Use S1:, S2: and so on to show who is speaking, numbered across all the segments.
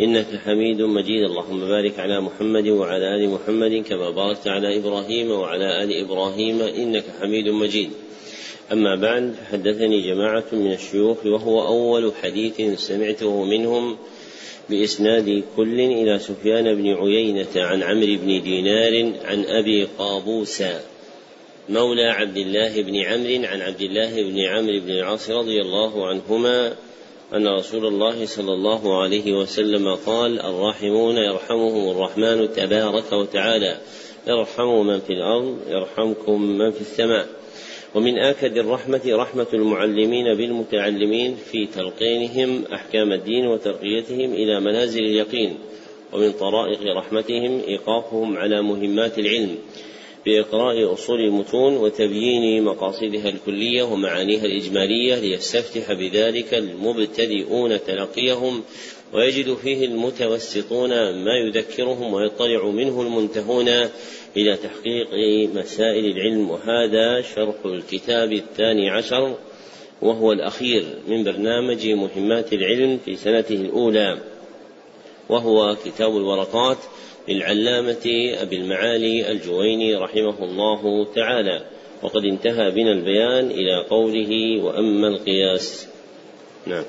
S1: إنك حميد مجيد. اللهم بارك على محمد وعلى آل محمد كما باركت على إبراهيم وعلى آل إبراهيم إنك حميد مجيد. أما بعد حدثني جماعة من الشيوخ وهو أول حديث سمعته منهم بإسناد كل إلى سفيان بن عيينة عن عمرو بن دينار عن أبي قابوس مولى عبد الله بن عمرو عن عبد الله بن عمرو بن العاص رضي الله عنهما أن رسول الله صلى الله عليه وسلم قال الراحمون يرحمهم الرحمن تبارك وتعالى. يرحم من في الأرض يرحمكم من في السماء. ومن آكد الرحمة رحمة المعلمين بالمتعلمين في تلقينهم أحكام الدين وترقيتهم إلى منازل اليقين. ومن طرائق رحمتهم إيقافهم على مهمات العلم. بإقراء أصول المتون وتبيين مقاصدها الكلية ومعانيها الإجمالية ليستفتح بذلك المبتدئون تلقيهم ويجد فيه المتوسطون ما يذكرهم ويطلع منه المنتهون إلى تحقيق مسائل العلم. وهذا شرح الكتاب الثاني عشر وهو الأخير من برنامج مهمات العلم في سنته الأولى وهو كتاب الورقات. للعلامة أبي المعالي الجويني رحمه الله تعالى. وقد انتهى بنا البيان إلى قوله وأما القياس. نعم.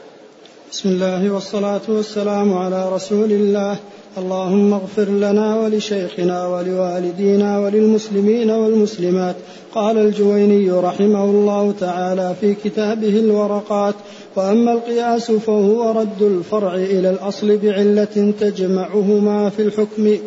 S2: بسم الله والصلاة والسلام على رسول الله. اللهم اغفر لنا ولشيخنا ولوالدينا وللمسلمين والمسلمات. قال الجويني رحمه الله تعالى في كتابه الورقات وأما القياس فهو رد الفرع إلى الأصل بعلة تجمعهما في الحكم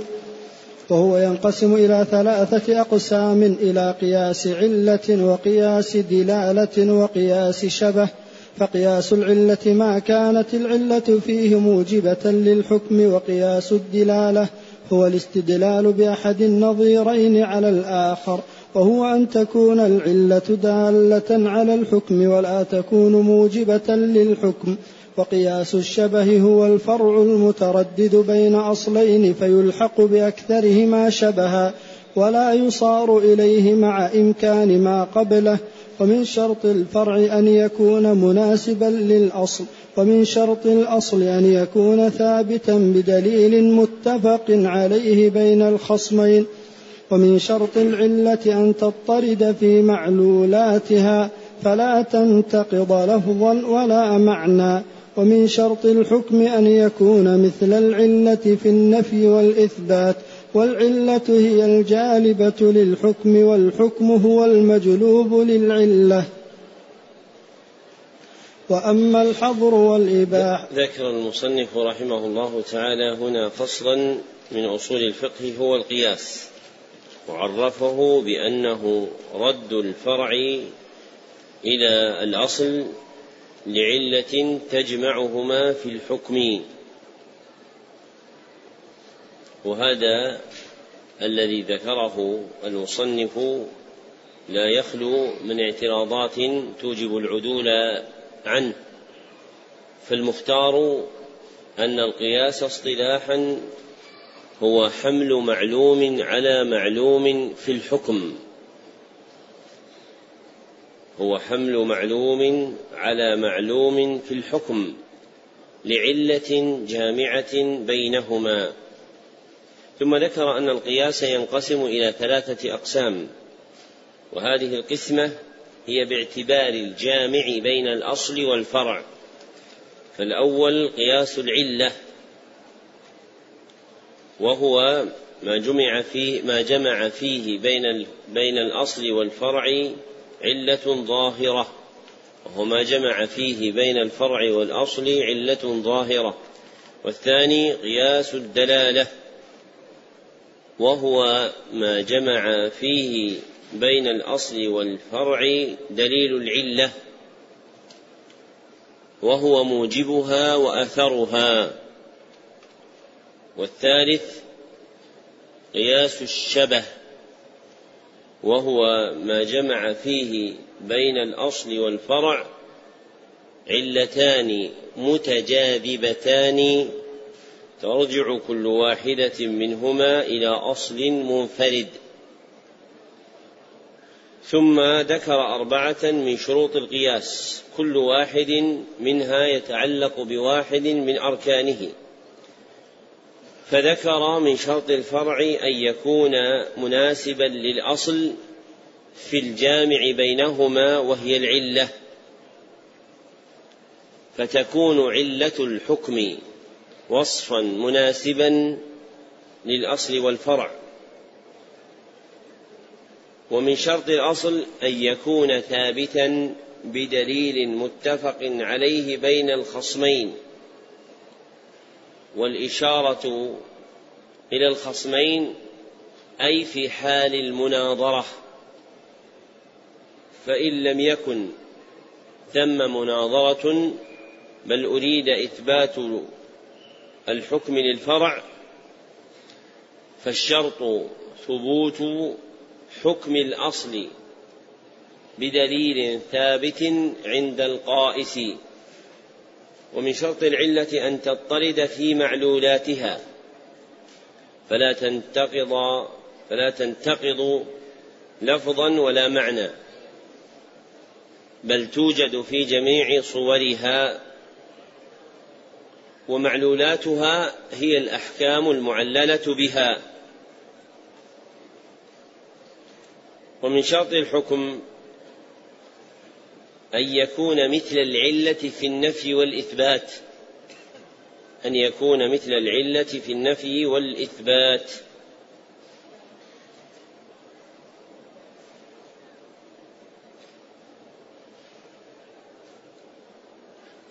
S2: وهو ينقسم إلى ثلاثة أقسام إلى قياس علة وقياس دلالة وقياس شبه فقياس العلة ما كانت العلة فيه موجبة للحكم وقياس الدلالة هو الاستدلال بأحد النظيرين على الآخر. وهو أن تكون العلة دالة على الحكم ولا تكون موجبة للحكم وقياس الشبه هو الفرع المتردد بين أصلين فيلحق بأكثرهما شبها ولا يصار إليه مع إمكان ما قبله ومن شرط الفرع أن يكون مناسبا للأصل ومن شرط الأصل أن يكون ثابتا بدليل متفق عليه بين الخصمين. ومن شرط العلة أن تضطرد في معلولاتها فلا تنتقض لفظا ولا معنى. ومن شرط الحكم أن يكون مثل العلة في النفي والإثبات والعلة هي الجالبة للحكم والحكم هو المجلوب للعلة. وأما الحظر والإباحة
S1: ذكر المصنف رحمه الله تعالى هنا فصلا من أصول الفقه هو القياس. وعرفه بأنه رد الفرع إلى الأصل لعلة تجمعهما في الحكم. وهذا الذي ذكره المصنف لا يخلو من اعتراضات توجب العدول عنه. فالمختار أن القياس اصطلاحا هو حمل معلوم على معلوم في الحكم. هو حمل معلوم على معلوم في الحكم لعلة جامعة بينهما. ثم ذكر أن القياس ينقسم إلى ثلاثة أقسام وهذه القسمة هي باعتبار الجامع بين الأصل والفرع. فالأول قياس العلة وهو ما جمع فيه ما جمع فيه بين بين الأصل والفرع علة ظاهرة. وهو ما جمع فيه بين الفرع والأصل علة ظاهرة. والثاني قياس الدلالة. وهو ما جمع فيه بين الأصل والفرع دليل العلة. وهو موجبها وأثرها. والثالث قياس الشبه وهو ما جمع فيه بين الأصل والفرع علتان متجاذبتان ترجع كل واحدة منهما إلى أصل منفرد. ثم ذكر أربعة من شروط القياس كل واحد منها يتعلق بواحد من أركانه. فذكر من شرط الفرع أن يكون مناسبا للأصل في الجامع بينهما وهي العلة فتكون علة الحكم وصفا مناسبا للأصل والفرع. ومن شرط الأصل أن يكون ثابتا بدليل متفق عليه بين الخصمين. والإشارة إلى الخصمين أي في حال المناظرة. فإن لم يكن ثم مناظرة بل أريد إثبات الحكم للفرع فالشرط ثبوت حكم الأصل بدليل ثابت عند القائس. ومن شرط العلة أن تضطرد في معلولاتها. فلا تنتقض فلا تنتقض لفظا ولا معنى. بل توجد في جميع صورها ومعلولاتها هي الأحكام المعللة بها. ومن شرط الحكم أن يكون مثل العلة في النفي والإثبات. أن يكون مثل العلة في النفي والإثبات.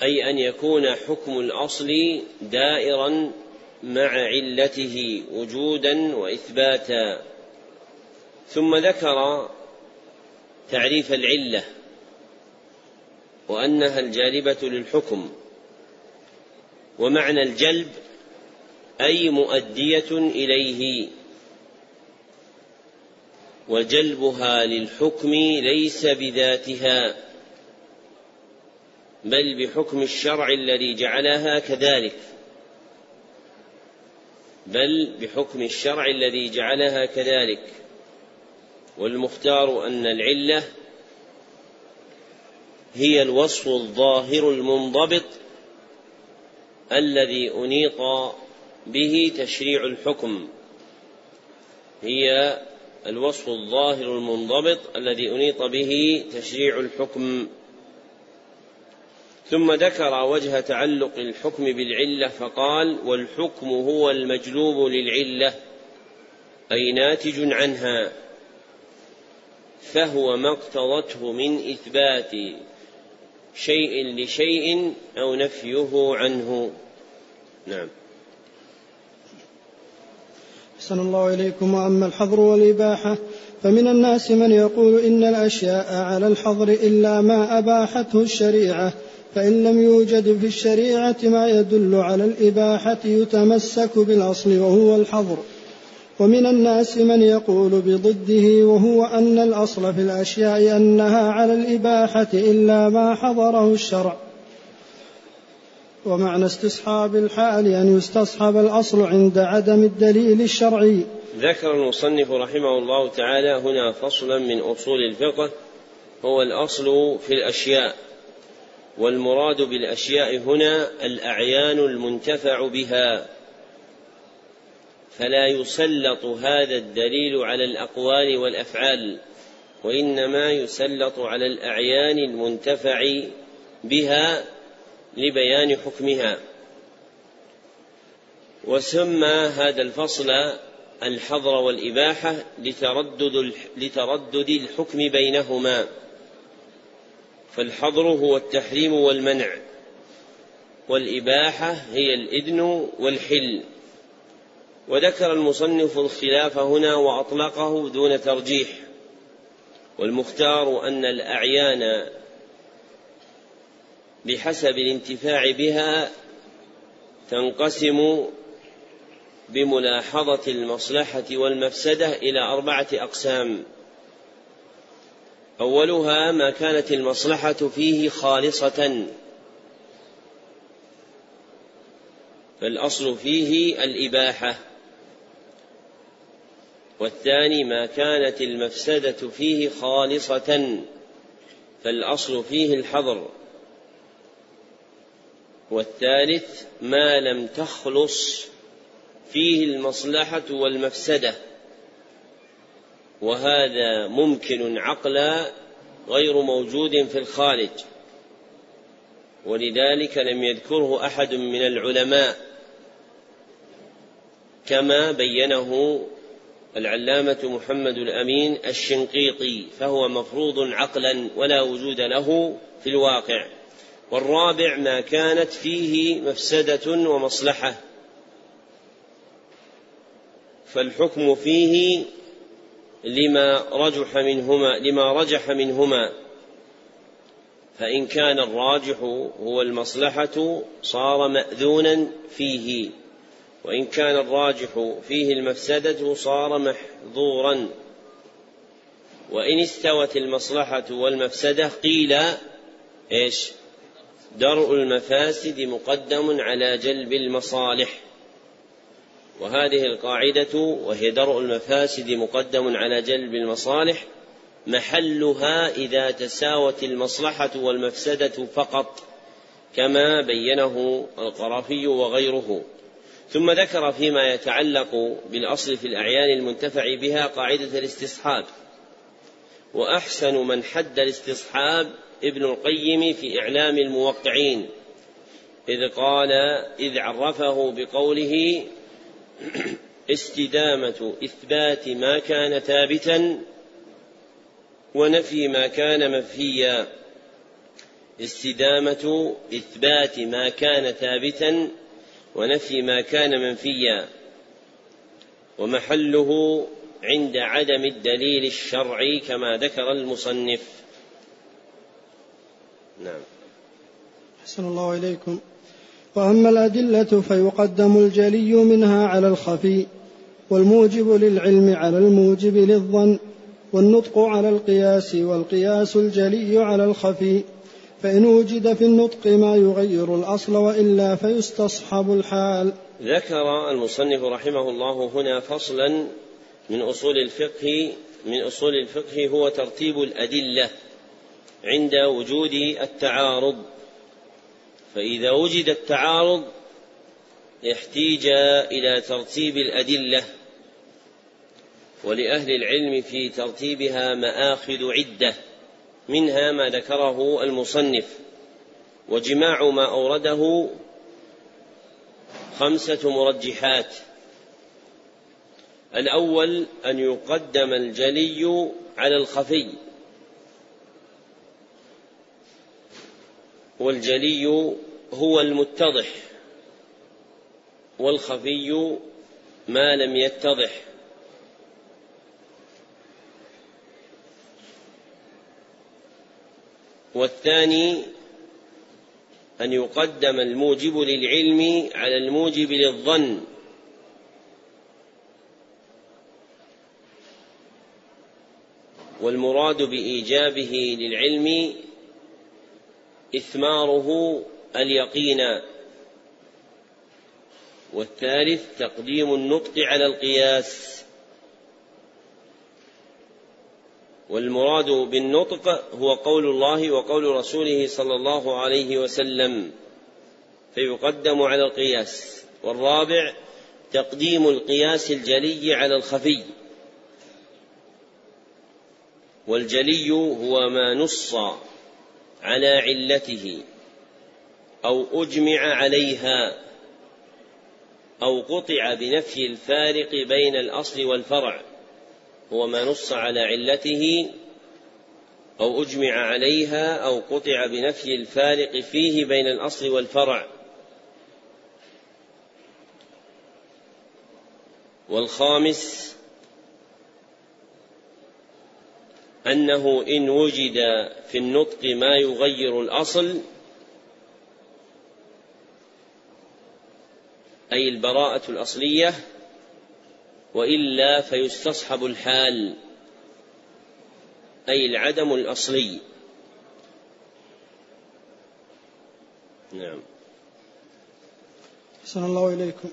S1: أي أن يكون حكم الأصل دائرا مع علته وجودا وإثباتا. ثم ذكر تعريف العلة. وأنها الجالبه للحكم. ومعنى الجلب أي مؤدية إليه. وجلبها للحكم ليس بذاتها بل بحكم الشرع الذي جعلها كذلك. بل بحكم الشرع الذي جعلها كذلك. والمختار أن العلة هي الوصف الظاهر المنضبط الذي أنيط به تشريع الحكم. هي الوصف الظاهر المنضبط الذي أنيط به تشريع الحكم. ثم ذكر وجه تعلق الحكم بالعلة فقال والحكم هو المجلوب للعلة أي ناتج عنها فهو ما اقتضته من إثبات شيء لشيء أو نفيه عنه. نعم.
S2: أحسن الله إليكم وأما الحظر والإباحة فمن الناس من يقول إن الأشياء على الحظر إلا ما أباحته الشريعة فإن لم يوجد في الشريعة ما يدل على الإباحة يتمسك بالأصل وهو الحظر. ومن الناس من يقول بضده وهو أن الأصل في الأشياء أنها على الإباحة إلا ما حضره الشرع. ومعنى استصحاب الحال أن يستصحب الأصل عند عدم الدليل الشرعي.
S1: ذكر المصنف رحمه الله تعالى هنا فصلا من أصول الفقه هو الأصل في الأشياء والمراد بالأشياء هنا الأعيان المنتفع بها. فلا يسلط هذا الدليل على الأقوال والأفعال وإنما يسلط على الأعيان المنتفع بها لبيان حكمها. وسمى هذا الفصل الحظر والإباحة لتردد لتردد الحكم بينهما. فالحظر هو التحريم والمنع والإباحة هي الإذن والحل. وذكر المصنف الخلاف هنا وأطلقه دون ترجيح والمختار أن الأعيان بحسب الانتفاع بها تنقسم بملاحظة المصلحة والمفسدة إلى أربعة أقسام. أولها ما كانت المصلحة فيه خالصة. فالأصل فيه الإباحة. والثاني ما كانت المفسدة فيه خالصة فالأصل فيه الحظر. والثالث ما لم تخلص فيه المصلحة والمفسدة وهذا ممكن عقلا غير موجود في الخارج. ولذلك لم يذكره أحد من العلماء كما بينه العلامة محمد الأمين الشنقيطي فهو مفروض عقلا ولا وجود له في الواقع. والرابع ما كانت فيه مفسدة ومصلحة. فالحكم فيه لما رجح منهما لما رجح منهما. فإن كان الراجح هو المصلحة صار مأذونا فيه. وإن كان الراجح فيه المفسدة صار محظورا. وإن استوت المصلحة والمفسدة قيل إيش؟ درء المفاسد مقدم على جلب المصالح. وهذه القاعدة وهي درء المفاسد مقدم على جلب المصالح محلها إذا تساوت المصلحة والمفسدة فقط كما بينه القرافي وغيره. ثم ذكر فيما يتعلق بالأصل في الأعيان المنتفع بها قاعدة الاستصحاب. وأحسن من حد الاستصحاب ابن القيم في إعلام الموقعين إذ قال إذ عرفه بقوله استدامة إثبات ما كان ثابتا ونفي ما كان منفيا. استدامة إثبات ما كان ثابتا ونفي ما كان منفيا ومحله عند عدم الدليل الشرعي كما ذكر المصنف. نعم.
S2: أحسن الله إليكم. وأما الأدلة فيقدم الجلي منها على الخفي والموجب للعلم على الموجب للظن والنطق على القياس والقياس الجلي على الخفي فإن وجد في النطق ما يغير الأصل وإلا فيستصحب الحال.
S1: ذكر المصنف رحمه الله هنا فصلا من أصول الفقه من أصول الفقه هو ترتيب الأدلة عند وجود التعارض. فإذا وجد التعارض احتيج إلى ترتيب الأدلة ولأهل العلم في ترتيبها مآخذ عدة. منها ما ذكره المصنف وجماع ما أورده خمسة مرجحات. الأول أن يقدم الجلي على الخفي والجلي هو المتضح والخفي ما لم يتضح. والثاني أن يقدم الموجب للعلم على الموجب للظن. والمراد بإيجابه للعلم إثماره اليقين. والثالث تقديم النطق على القياس. والمراد بالنطق هو قول الله وقول رسوله صلى الله عليه وسلم فيقدم على القياس. والرابع تقديم القياس الجلي على الخفي. والجلي هو ما نص على علته أو أجمع عليها أو قطع بنفي الفارق بين الأصل والفرع. هو ما نص على علته أو أجمع عليها أو قطع بنفي الفارق فيه بين الأصل والفرع. والخامس أنه إن وجد في النطق ما يغير الأصل أي البراءة الأصلية وإلا فيستصحب الحال أي العدم الأصلي. نعم.
S2: أحسن الله إليكم.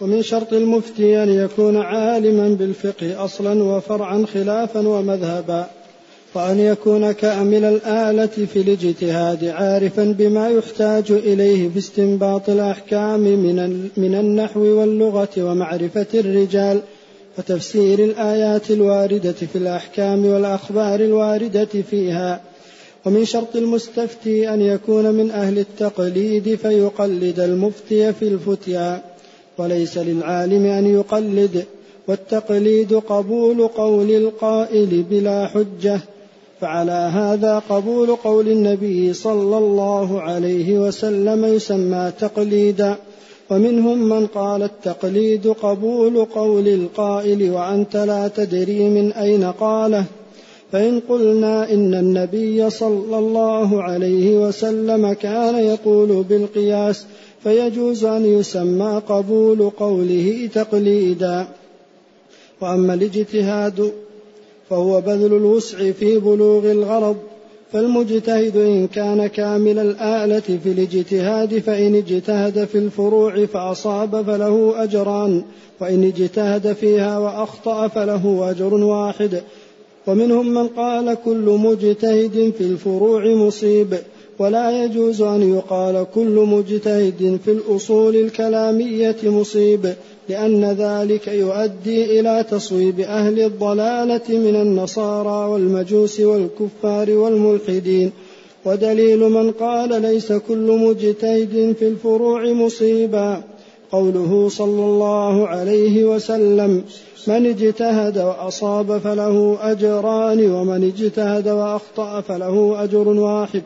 S2: ومن شرط المفتي أن يكون عالما بالفقه أصلا وفرعا خلافا ومذهبا. وأن يكون كامل الآلة في الاجتهاد عارفا بما يحتاج إليه في استنباط الأحكام من من النحو واللغة ومعرفة الرجال وتفسير الآيات الواردة في الأحكام والأخبار الواردة فيها. ومن شرط المستفتي أن يكون من أهل التقليد فيقلد المفتي في الفتيا. وليس للعالم أن يقلد والتقليد قبول قول القائل بلا حجة. فعلى هذا قبول قول النبي صلى الله عليه وسلم يسمى تقليدا ومنهم من قال التقليد قبول قول القائل وأنت لا تدري من أين قاله. فإن قلنا إن النبي صلى الله عليه وسلم كان يقول بالقياس فيجوز أن يسمى قبول قوله تقليدا. وأما الاجتهاد فهو بذل الوسع في بلوغ الغرض فالمجتهد إن كان كامل الآلة في الاجتهاد فإن اجتهد في الفروع فأصاب فله أجران وإن اجتهد فيها وأخطأ فله أجر واحد. ومنهم من قال كل مجتهد في الفروع مصيب ولا يجوز أن يقال كل مجتهد في الأصول الكلامية مصيب. لأن ذلك يؤدي إلى تصويب أهل الضلالة من النصارى والمجوس والكفار والملحدين. ودليل من قال ليس كل مجتهد في الفروع مصيبا. قوله صلى الله عليه وسلم من اجتهد وأصاب فله أجران ومن اجتهد وأخطأ فله أجر واحد.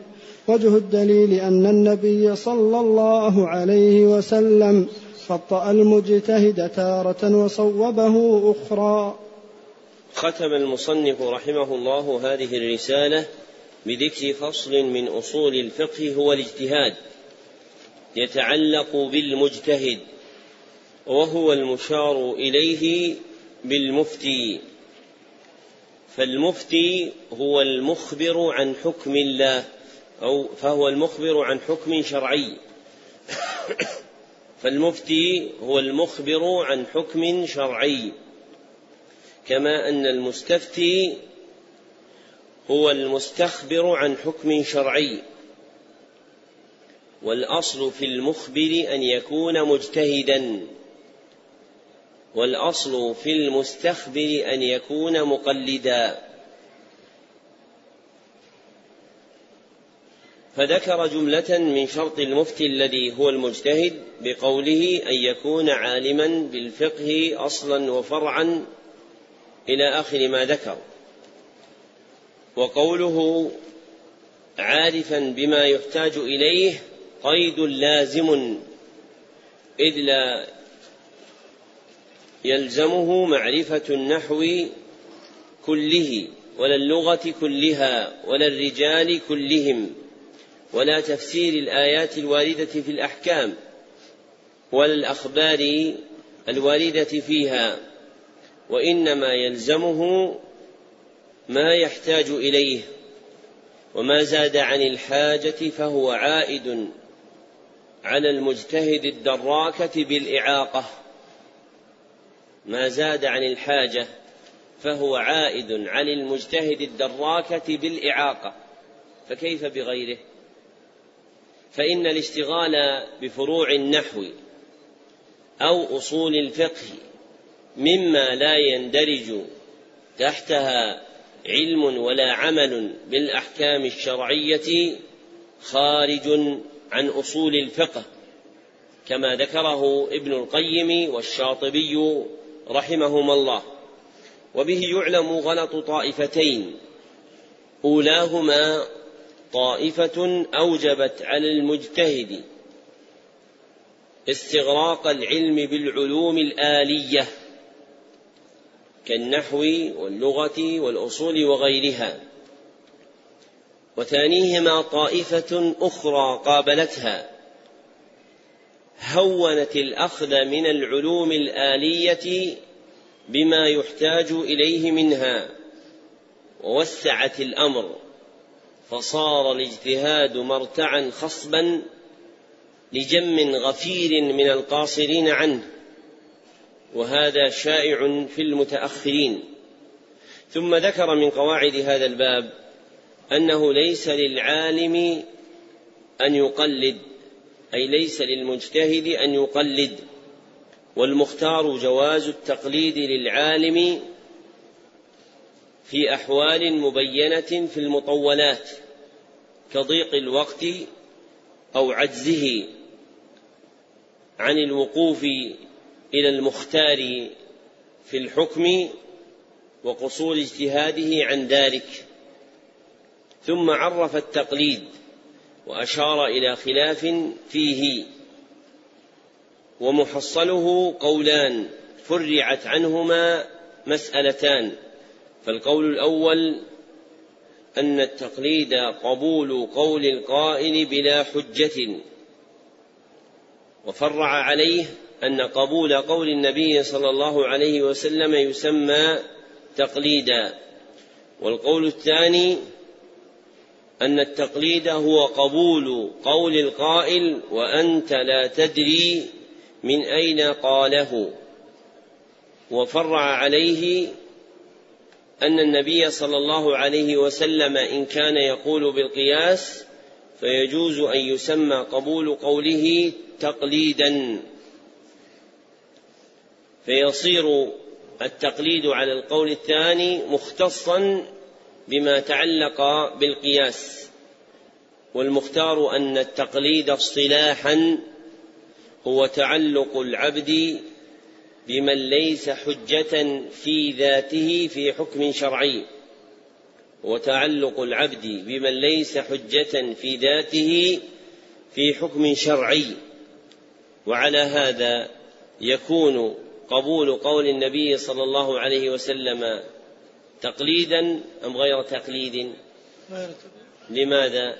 S2: وجه الدليل أن النبي صلى الله عليه وسلم خطأ المجتهد تارة وصوبه أخرى.
S1: ختم المصنف رحمه الله هذه الرسالة بذكر فصل من أصول الفقه هو الاجتهاد يتعلق بالمجتهد وهو المشار إليه بالمفتي. فالمفتي هو المخبر عن حكم الله أو فهو المخبر عن حكم شرعي. فالمفتي هو المخبر عن حكم شرعي كما أن المستفتي هو المستخبر عن حكم شرعي والأصل في المخبر أن يكون مجتهدا والأصل في المستخبر أن يكون مقلدا. فذكر جملة من شرط المفتي الذي هو المجتهد بقوله أن يكون عالما بالفقه أصلا وفرعا إلى آخر ما ذكر. وقوله عارفا بما يحتاج إليه قيد لازم إذ لا يلزمه معرفة النحو كله ولا اللغة كلها ولا الرجال كلهم. ولا تفسير الآيات الواردة في الأحكام ولا الأخبار الواردة فيها وإنما يلزمه ما يحتاج إليه وما زاد عن الحاجة فهو عائد على المجتهد الدراكة بالإعاقة. ما زاد عن الحاجة فهو عائد على المجتهد الدراكة بالإعاقة. فكيف بغيره؟ فإن الاشتغال بفروع النحو أو أصول الفقه مما لا يندرج تحتها علم ولا عمل بالأحكام الشرعية خارج عن أصول الفقه كما ذكره ابن القيم والشاطبي رحمهما الله. وبه يعلم غلط طائفتين أولاهما طائفة أوجبت على المجتهد استغراق العلم بالعلوم الآلية كالنحو واللغة والأصول وغيرها. وثانيهما طائفة أخرى قابلتها. هونت الأخذ من العلوم الآلية بما يحتاج إليه منها ووسعت الأمر. فصار الاجتهاد مرتعا خصبا لجم غفير من القاصرين عنه. وهذا شائع في المتأخرين. ثم ذكر من قواعد هذا الباب أنه ليس للعالم أن يقلد أي ليس للمجتهد أن يقلد. والمختار جواز التقليد للعالم في أحوال مبينة في المطولات كضيق الوقت أو عجزه عن الوقوف إلى المختار في الحكم وقصور اجتهاده عن ذلك. ثم عرف التقليد وأشار إلى خلاف فيه ومحصله قولان فرعت عنهما مسألتان. فالقول الأول أن التقليد قبول قول القائل بلا حجة. وفرع عليه أن قبول قول النبي صلى الله عليه وسلم يسمى تقليدا. والقول الثاني أن التقليد هو قبول قول القائل وأنت لا تدري من أين قاله. وفرع عليه أن النبي صلى الله عليه وسلم إن كان يقول بالقياس فيجوز أن يسمى قبول قوله تقليدا. فيصير التقليد على القول الثاني مختصا بما تعلق بالقياس والمختار أن التقليد اصطلاحا هو تعلق العبد بمن ليس حجة في ذاته في حكم شرعي. وتعلق العبد بمن ليس حجة في ذاته في حكم شرعي. وعلى هذا يكون قبول قول النبي صلى الله عليه وسلم تقليدا أم غير تقليد؟ لماذا؟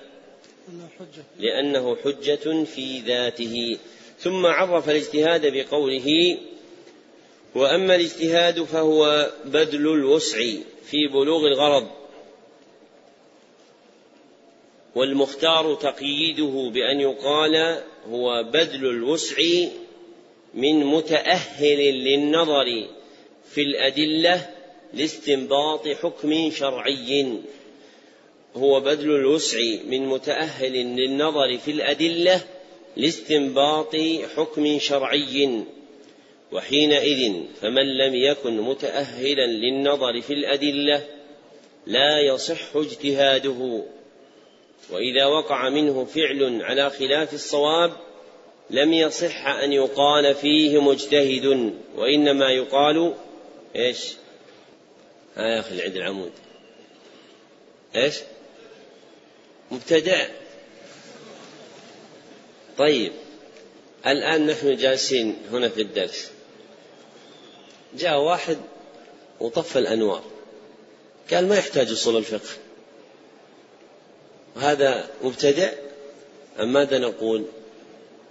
S1: حجة. لأنه حجة في ذاته. ثم عرف الاجتهاد بقوله وأما الاجتهاد فهو بذل الوسع في بلوغ الغرض. والمختار تقييده بأن يقال هو بذل الوسع من متأهل للنظر في الأدلة لاستنباط حكم شرعي. هو بذل الوسع من متأهل للنظر في الأدلة لاستنباط حكم شرعي. وحينئذ فمن لم يكن متأهلا للنظر في الأدلة لا يصح اجتهاده. وإذا وقع منه فعل على خلاف الصواب لم يصح أن يقال فيه مجتهد وإنما يقال إيش؟ ها يا أخي اللي عند العمود. إيش؟ مبتدع طيب الآن نحن جالسين هنا في الدرس. جاء واحد وطفى الأنوار. قال ما يحتاج أصول الفقه. وهذا مبتدع. أم ماذا نقول؟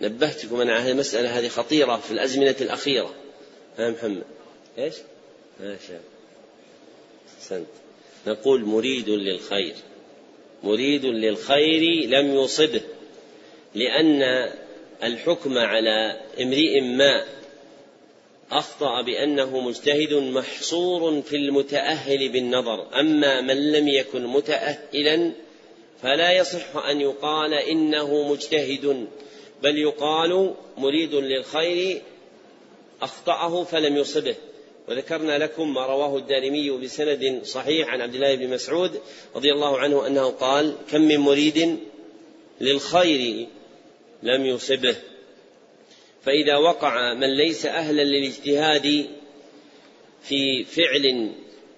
S1: نبهتكم أنا على المسألة هذه خطيرة في الأزمنة الأخيرة. ها محمد؟ إيش؟ ما شاء أحسنت. نقول مريد للخير. مريد للخير لم يصبه لأن الحكم على امرئ ما أخطأ بأنه مجتهد محصور في المتأهل بالنظر. أما من لم يكن متأهلا فلا يصح أن يقال إنه مجتهد بل يقال مريد للخير أخطأه فلم يصبه. وذكرنا لكم ما رواه الدارمي بسند صحيح عن عبد الله بن مسعود رضي الله عنه أنه قال كم من مريد للخير لم يصبه. فإذا وقع من ليس أهلا للاجتهاد في فعل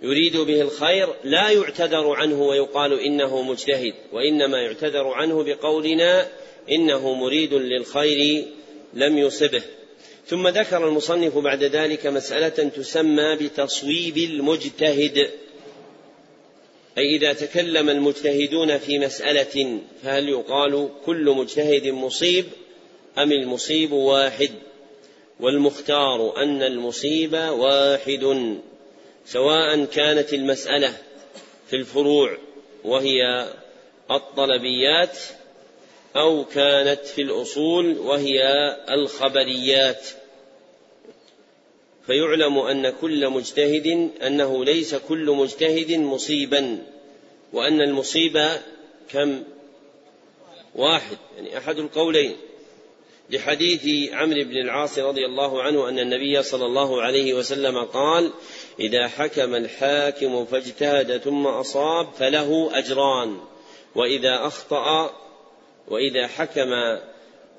S1: يريد به الخير لا يعتذر عنه ويقال إنه مجتهد وإنما يعتذر عنه بقولنا إنه مريد للخير لم يصبه. ثم ذكر المصنف بعد ذلك مسألة تسمى بتصويب المجتهد. أي إذا تكلم المجتهدون في مسألة فهل يقال كل مجتهد مصيب؟ أم المصيب واحد؟ والمختار أن المصيب واحد سواء كانت المسألة في الفروع وهي الطلبيات أو كانت في الأصول وهي الخبريات. فيعلم أن كل مجتهد أنه ليس كل مجتهد مصيبا وأن المصيبة كم؟ واحد يعني أحد القولين. لحديث عمرو بن العاص رضي الله عنه أن النبي صلى الله عليه وسلم قال إذا حكم الحاكم فاجتهد ثم أصاب فله أجران. وإذا أخطأ وإذا حكم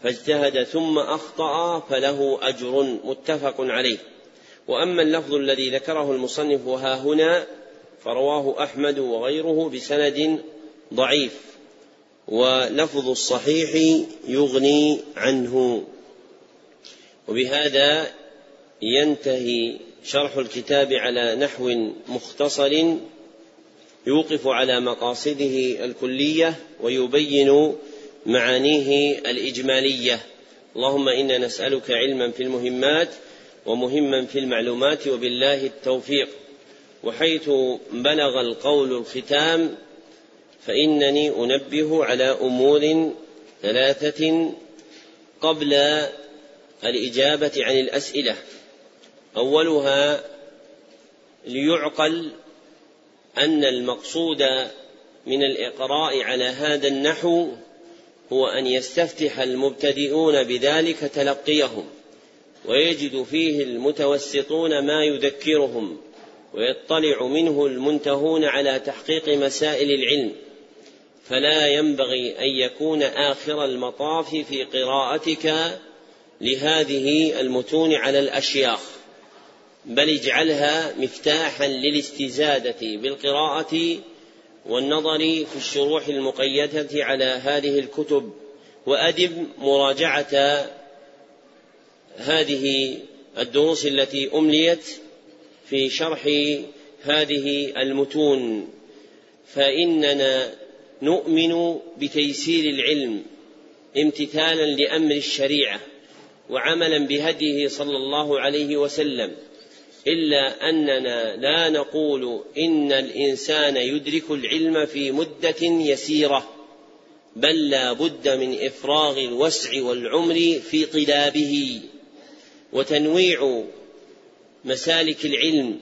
S1: فاجتهد ثم أخطأ فله أجر. متفق عليه. وأما اللفظ الذي ذكره المصنف ها هنا فرواه أحمد وغيره بسند ضعيف. ولفظ الصحيح يغني عنه. وبهذا ينتهي شرح الكتاب على نحو مختصر يوقف على مقاصده الكلية ويبين معانيه الإجمالية. اللهم إنا نسألك علما في المهمات ومهما في المعلومات وبالله التوفيق. وحيث بلغ القول الختام فإنني أنبه على أمور ثلاثة قبل الإجابة عن الأسئلة. أولها ليعقل أن المقصود من الإقراء على هذا النحو هو أن يستفتح المبتدئون بذلك تلقيهم ويجد فيه المتوسطون ما يذكرهم ويطلع منه المنتهون على تحقيق مسائل العلم. فلا ينبغي أن يكون آخر المطاف في قراءتك لهذه المتون على الأشياخ بل اجعلها مفتاحا للاستزادة بالقراءة والنظر في الشروح المقيدة على هذه الكتب وادب مراجعة هذه الدروس التي أمليت في شرح هذه المتون. فإننا نؤمن بتيسير العلم امتثالا لأمر الشريعة وعملا بهديه صلى الله عليه وسلم إلا أننا لا نقول إن الإنسان يدرك العلم في مدة يسيرة بل لا بد من إفراغ الوسع والعمر في طلابه. وتنويع مسالك العلم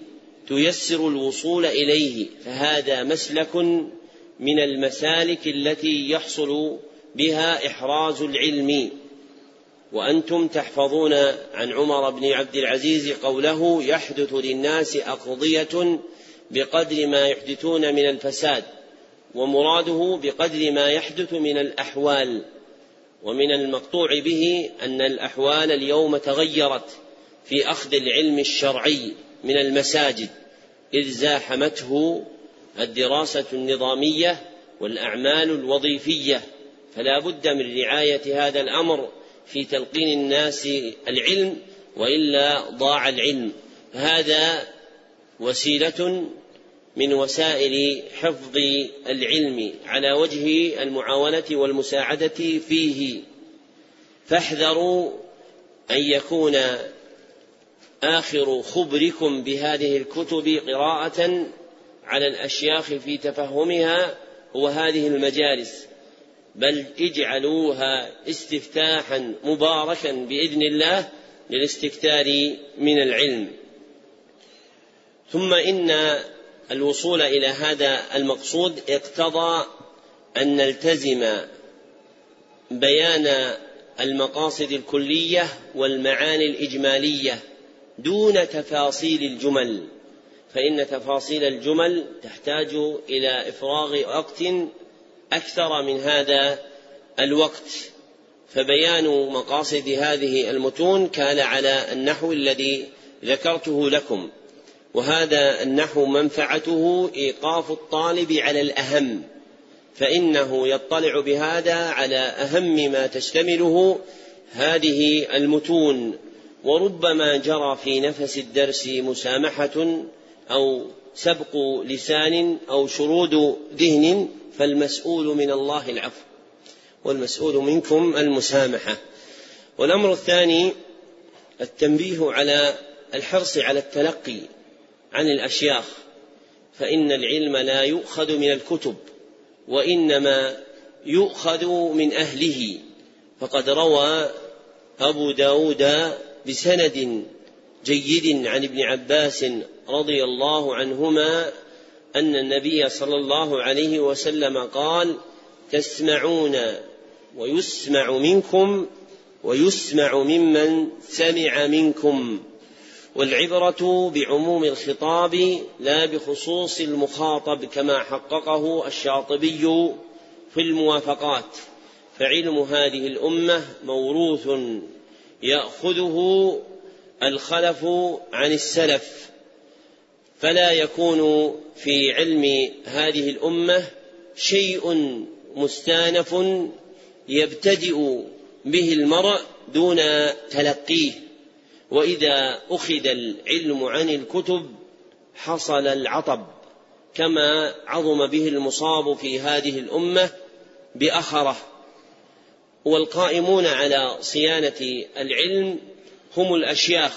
S1: تيسر الوصول إليه فهذا مسلك من المسالك التي يحصل بها إحراز العلم. وأنتم تحفظون عن عمر بن عبد العزيز قوله يحدث للناس أقضية بقدر ما يحدثون من الفساد ومراده بقدر ما يحدث من الأحوال. ومن المقطوع به أن الأحوال اليوم تغيرت في أخذ العلم الشرعي من المساجد إذ زاحمته الدراسة النظامية والأعمال الوظيفية فلا بد من رعاية هذا الأمر في تلقين الناس العلم وإلا ضاع العلم. هذا وسيلة من وسائل حفظ العلم على وجه المعاونة والمساعدة فيه. فاحذروا أن يكون آخر خبركم بهذه الكتب قراءة على الأشياخ في تفهمها هو هذه المجالس بل اجعلوها استفتاحا مباركا بإذن الله للاستكثار من العلم. ثم إن الوصول إلى هذا المقصود اقتضى أن نلتزم بيان المقاصد الكلية والمعاني الإجمالية دون تفاصيل الجمل. فإن تفاصيل الجمل تحتاج إلى إفراغ وقت أكثر من هذا الوقت. فبيان مقاصد هذه المتون كان على النحو الذي ذكرته لكم وهذا النحو منفعته إيقاف الطالب على الأهم فإنه يطلع بهذا على أهم ما تشتمله هذه المتون. وربما جرى في نفس الدرس مسامحة أو سبق لسان أو شرود ذهن فالمسؤول من الله العفو والمسؤول منكم المسامحة. والأمر الثاني التنبيه على الحرص على التلقي عن الأشياخ فإن العلم لا يؤخذ من الكتب وإنما يؤخذ من أهله. فقد روى أبو داود بسند جيد عن ابن عباس رضي الله عنهما أن النبي صلى الله عليه وسلم قال تسمعون ويسمع منكم ويسمع ممن سمع منكم. والعبرة بعموم الخطاب لا بخصوص المخاطب كما حققه الشاطبي في الموافقات فعلم هذه الأمة موروث يأخذه الخلف عن السلف فلا يكون في علم هذه الأمة شيء مستانف يبتدئ به المرء دون تلقيه. وإذا أخذ العلم عن الكتب حصل العطب كما عظم به المصاب في هذه الأمة بأخره. والقائمون على صيانة العلم هم الأشياخ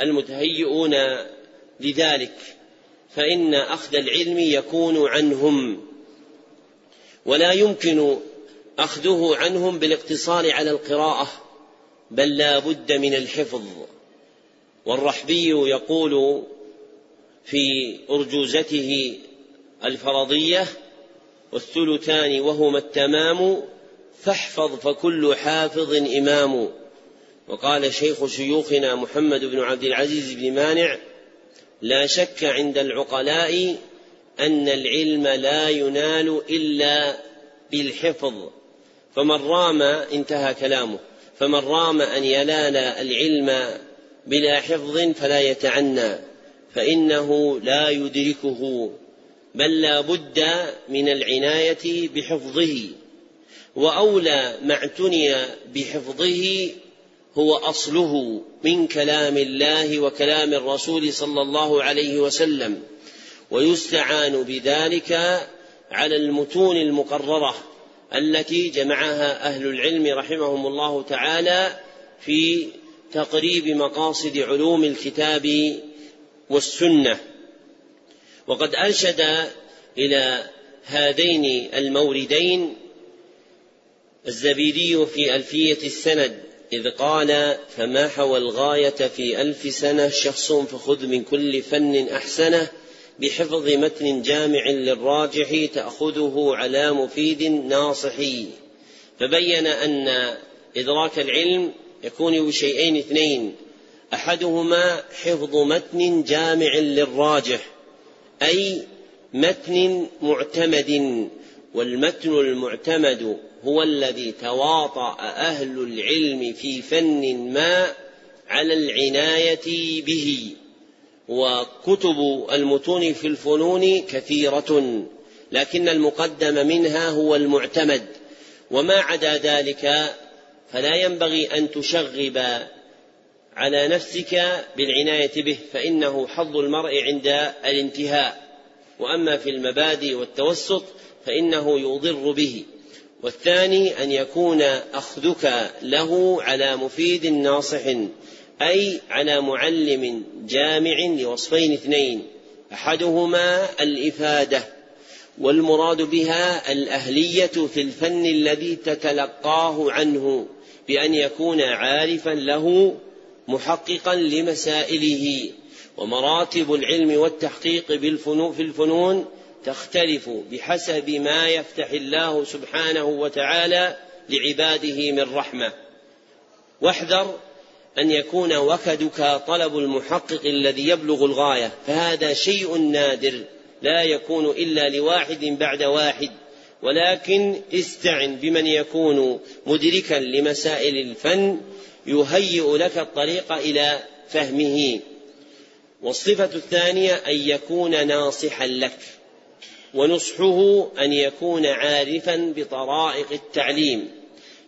S1: المتهيئون لذلك فإن أخذ العلم يكون عنهم ولا يمكن أخذه عنهم بالاقتصار على القراءة بل لا بد من الحفظ. والرحبي يقول في أرجوزته الفرضية والثلثان وهما التمام فاحفظ فكل حافظ إمام. وقال شيخ شيوخنا محمد بن عبد العزيز بن مانع لا شك عند العقلاء أن العلم لا ينال إلا بالحفظ. فمن رام انتهى كلامه. فمن رام أن ينال العلم بلا حفظ فلا يتعنى فإنه لا يدركه بل لا بد من العناية بحفظه. وأولى ما اعتني بحفظه هو أصله من كلام الله وكلام الرسول صلى الله عليه وسلم ويستعان بذلك على المتون المقررة التي جمعها أهل العلم رحمهم الله تعالى في تقريب مقاصد علوم الكتاب والسنة. وقد أرشد إلى هذين الموردين الزبيدي في ألفية السند إذ قال فما حوى الغاية في ألف سنة شخص فخذ من كل فن أحسنه بحفظ متن جامع للراجح تأخذه على مفيد ناصح فبين أن إدراك العلم يكون بشيئين اثنين أحدهما حفظ متن جامع للراجح أي متن معتمد والمتن المعتمد هو الذي تواطأ أهل العلم في فن ما على العناية به وكتب المتون في الفنون كثيرة لكن المقدم منها هو المعتمد. وما عدا ذلك فلا ينبغي أن تشغب على نفسك بالعناية به فإنه حظ المرء عند الانتهاء. وأما في المبادئ والتوسط فإنه يضر به. والثاني أن يكون أخذك له على مفيد ناصح أي على معلم جامع لوصفين اثنين أحدهما الإفادة والمراد بها الأهلية في الفن الذي تتلقاه عنه بأن يكون عارفا له محققا لمسائله ومراتب العلم والتحقيق في الفنون تختلف بحسب ما يفتح الله سبحانه وتعالى لعباده من رحمة. واحذر أن يكون وكدك طلب المحقق الذي يبلغ الغاية فهذا شيء نادر لا يكون إلا لواحد بعد واحد. ولكن استعن بمن يكون مدركا لمسائل الفن يهيئ لك الطريق إلى فهمه. والصفة الثانية أن يكون ناصحا لك. ونصحه أن يكون عارفا بطرائق التعليم.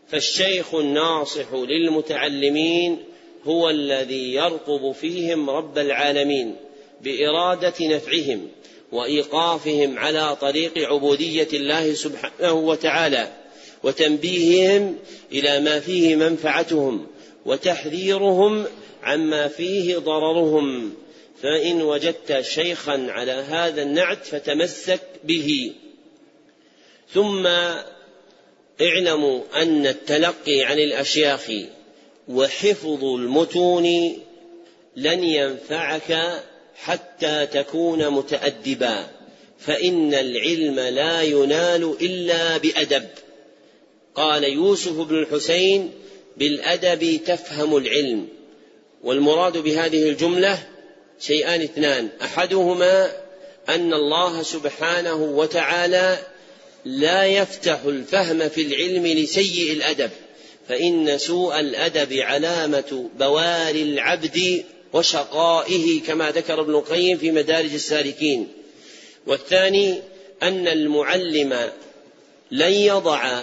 S1: فالشيخ الناصح للمتعلمين هو الذي يرقب فيهم رب العالمين بإرادة نفعهم وإيقافهم على طريق عبودية الله سبحانه وتعالى وتنبيههم إلى ما فيه منفعتهم وتحذيرهم عما فيه ضررهم. فإن وجدت شيخا على هذا النعت فتمسك به. ثم اعلموا أن التلقي عن الأشياخ وحفظ المتون لن ينفعك حتى تكون متأدبا فإن العلم لا ينال إلا بأدب. قال يوسف بن الحسين بالأدب تفهم العلم والمراد بهذه الجملة شيئان اثنان. أحدهما أن الله سبحانه وتعالى لا يفتح الفهم في العلم لسيء الأدب فإن سوء الأدب علامة بوار العبد وشقائه كما ذكر ابن القيم في مدارج السالكين. والثاني أن المعلم لن يضع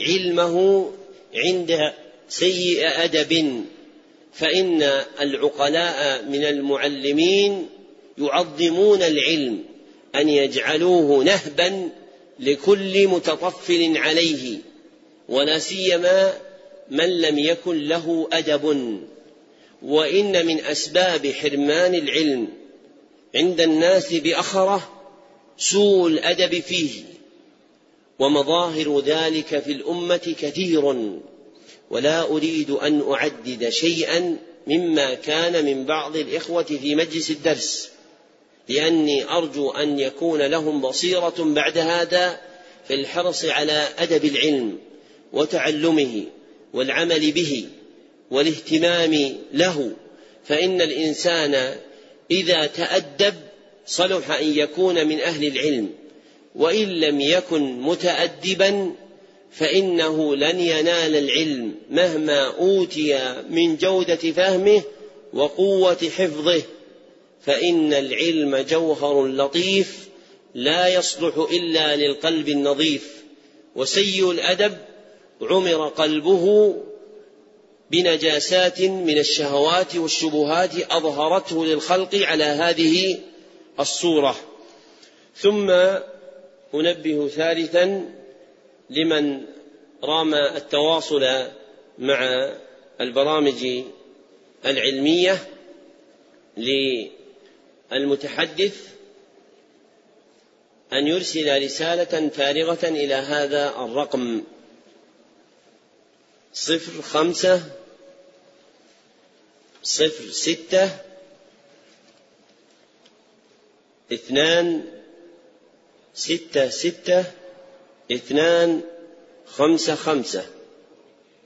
S1: علمه عند سيء أدب. فإن العقلاء من المعلمين يعظمون العلم أن يجعلوه نهبا لكل متطفل عليه ولا سيما من لم يكن له أدب. وإن من أسباب حرمان العلم عند الناس بأخرة سوء الأدب فيه ومظاهر ذلك في الأمة كثير. ولا أريد أن أعدد شيئا مما كان من بعض الإخوة في مجلس الدرس لأني أرجو أن يكون لهم بصيرة بعد هذا في الحرص على أدب العلم وتعلمه والعمل به والاهتمام له فإن الإنسان إذا تأدب صلح أن يكون من أهل العلم وإن لم يكن متأدبا فإنه لن ينال العلم مهما أوتي من جودة فهمه وقوة حفظه فإن العلم جوهر لطيف لا يصلح إلا للقلب النظيف وسيء الأدب عمر قلبه بنجاسات من الشهوات والشبهات أظهرته للخلق على هذه الصورة. ثم أنبه ثالثا لمن رام التواصل مع البرامج العلمية للمتحدث أن يرسل رسالة فارغة إلى هذا الرقم صفر خمسة صفر ستة اثنان ستة ستة اثنان خمسة خمسة.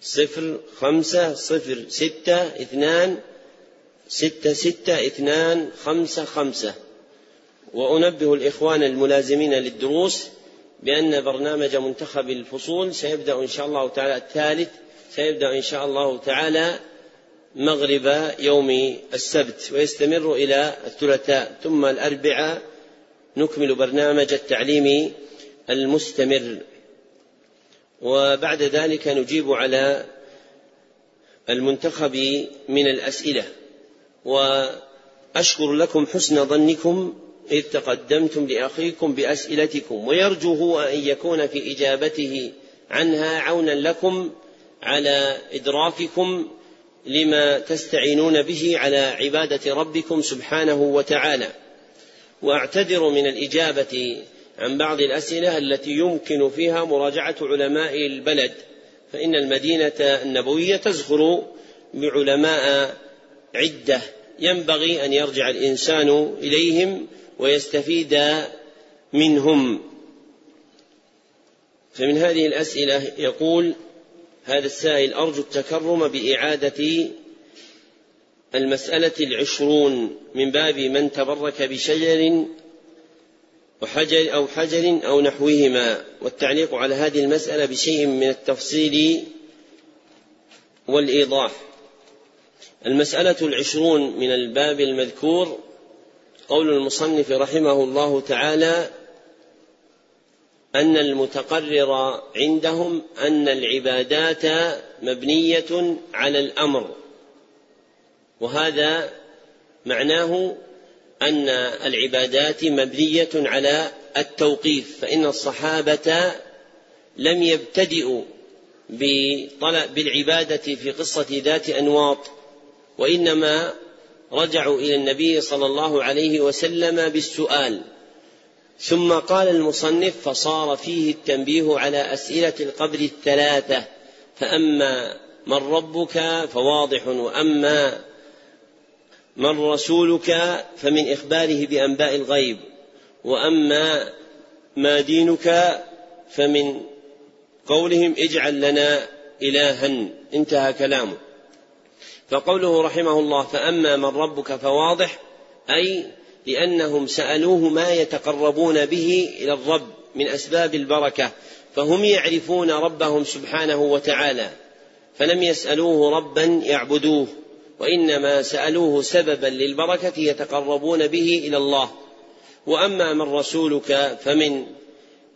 S1: صفر خمسة صفر ستة اثنان ستة ستة اثنان خمسة خمسة. وأنبه الإخوان الملازمين للدروس بأن برنامج منتخب الفصول سيبدأ إن شاء الله تعالى الثالث سيبدأ إن شاء الله تعالى مغرب يوم السبت ويستمر إلى الثلاثاء. ثم الأربعاء نكمل برنامج التعليم المستمر. وبعد ذلك نجيب على المنتخب من الأسئلة. وأشكر لكم حسن ظنكم إذ تقدمتم لأخيكم بأسئلتكم. ويرجو هو أن يكون في إجابته عنها عونا لكم على إدراككم لما تستعينون به على عبادة ربكم سبحانه وتعالى. وأعتذر من الإجابة عن بعض الأسئلة التي يمكن فيها مراجعة علماء البلد فإن المدينة النبوية تزخر بعلماء عدة ينبغي أن يرجع الإنسان إليهم ويستفيد منهم. فمن هذه الأسئلة يقول هذا السائل أرجو التكرم بإعادة المسألة العشرون من باب من تبرك بشجر وحجر أو حجر أو نحوهما والتعليق على هذه المسألة بشيء من التفصيل والإيضاح. المسألة العشرون من الباب المذكور قول المصنف رحمه الله تعالى أن المتقرر عندهم أن العبادات مبنية على الأمر وهذا معناه أن العبادات مبنية على التوقيف فإن الصحابة لم يبتدئوا بالعبادة في قصة ذات أنواط وإنما رجعوا إلى النبي صلى الله عليه وسلم بالسؤال. ثم قال المصنف فصار فيه التنبيه على أسئلة القبر الثلاثة فأما من ربك فواضح وأما من رسولك فمن إخباره بأنباء الغيب وأما ما دينك فمن قولهم اجعل لنا إلها انتهى كلامه. فقوله رحمه الله فأما من ربك فواضح أي لأنهم سألوه ما يتقربون به إلى الرب من أسباب البركة فهم يعرفون ربهم سبحانه وتعالى فلم يسألوه ربا يعبدوه. وإنما سألوه سببا للبركة يتقربون به إلى الله. وأما من رسولك فمن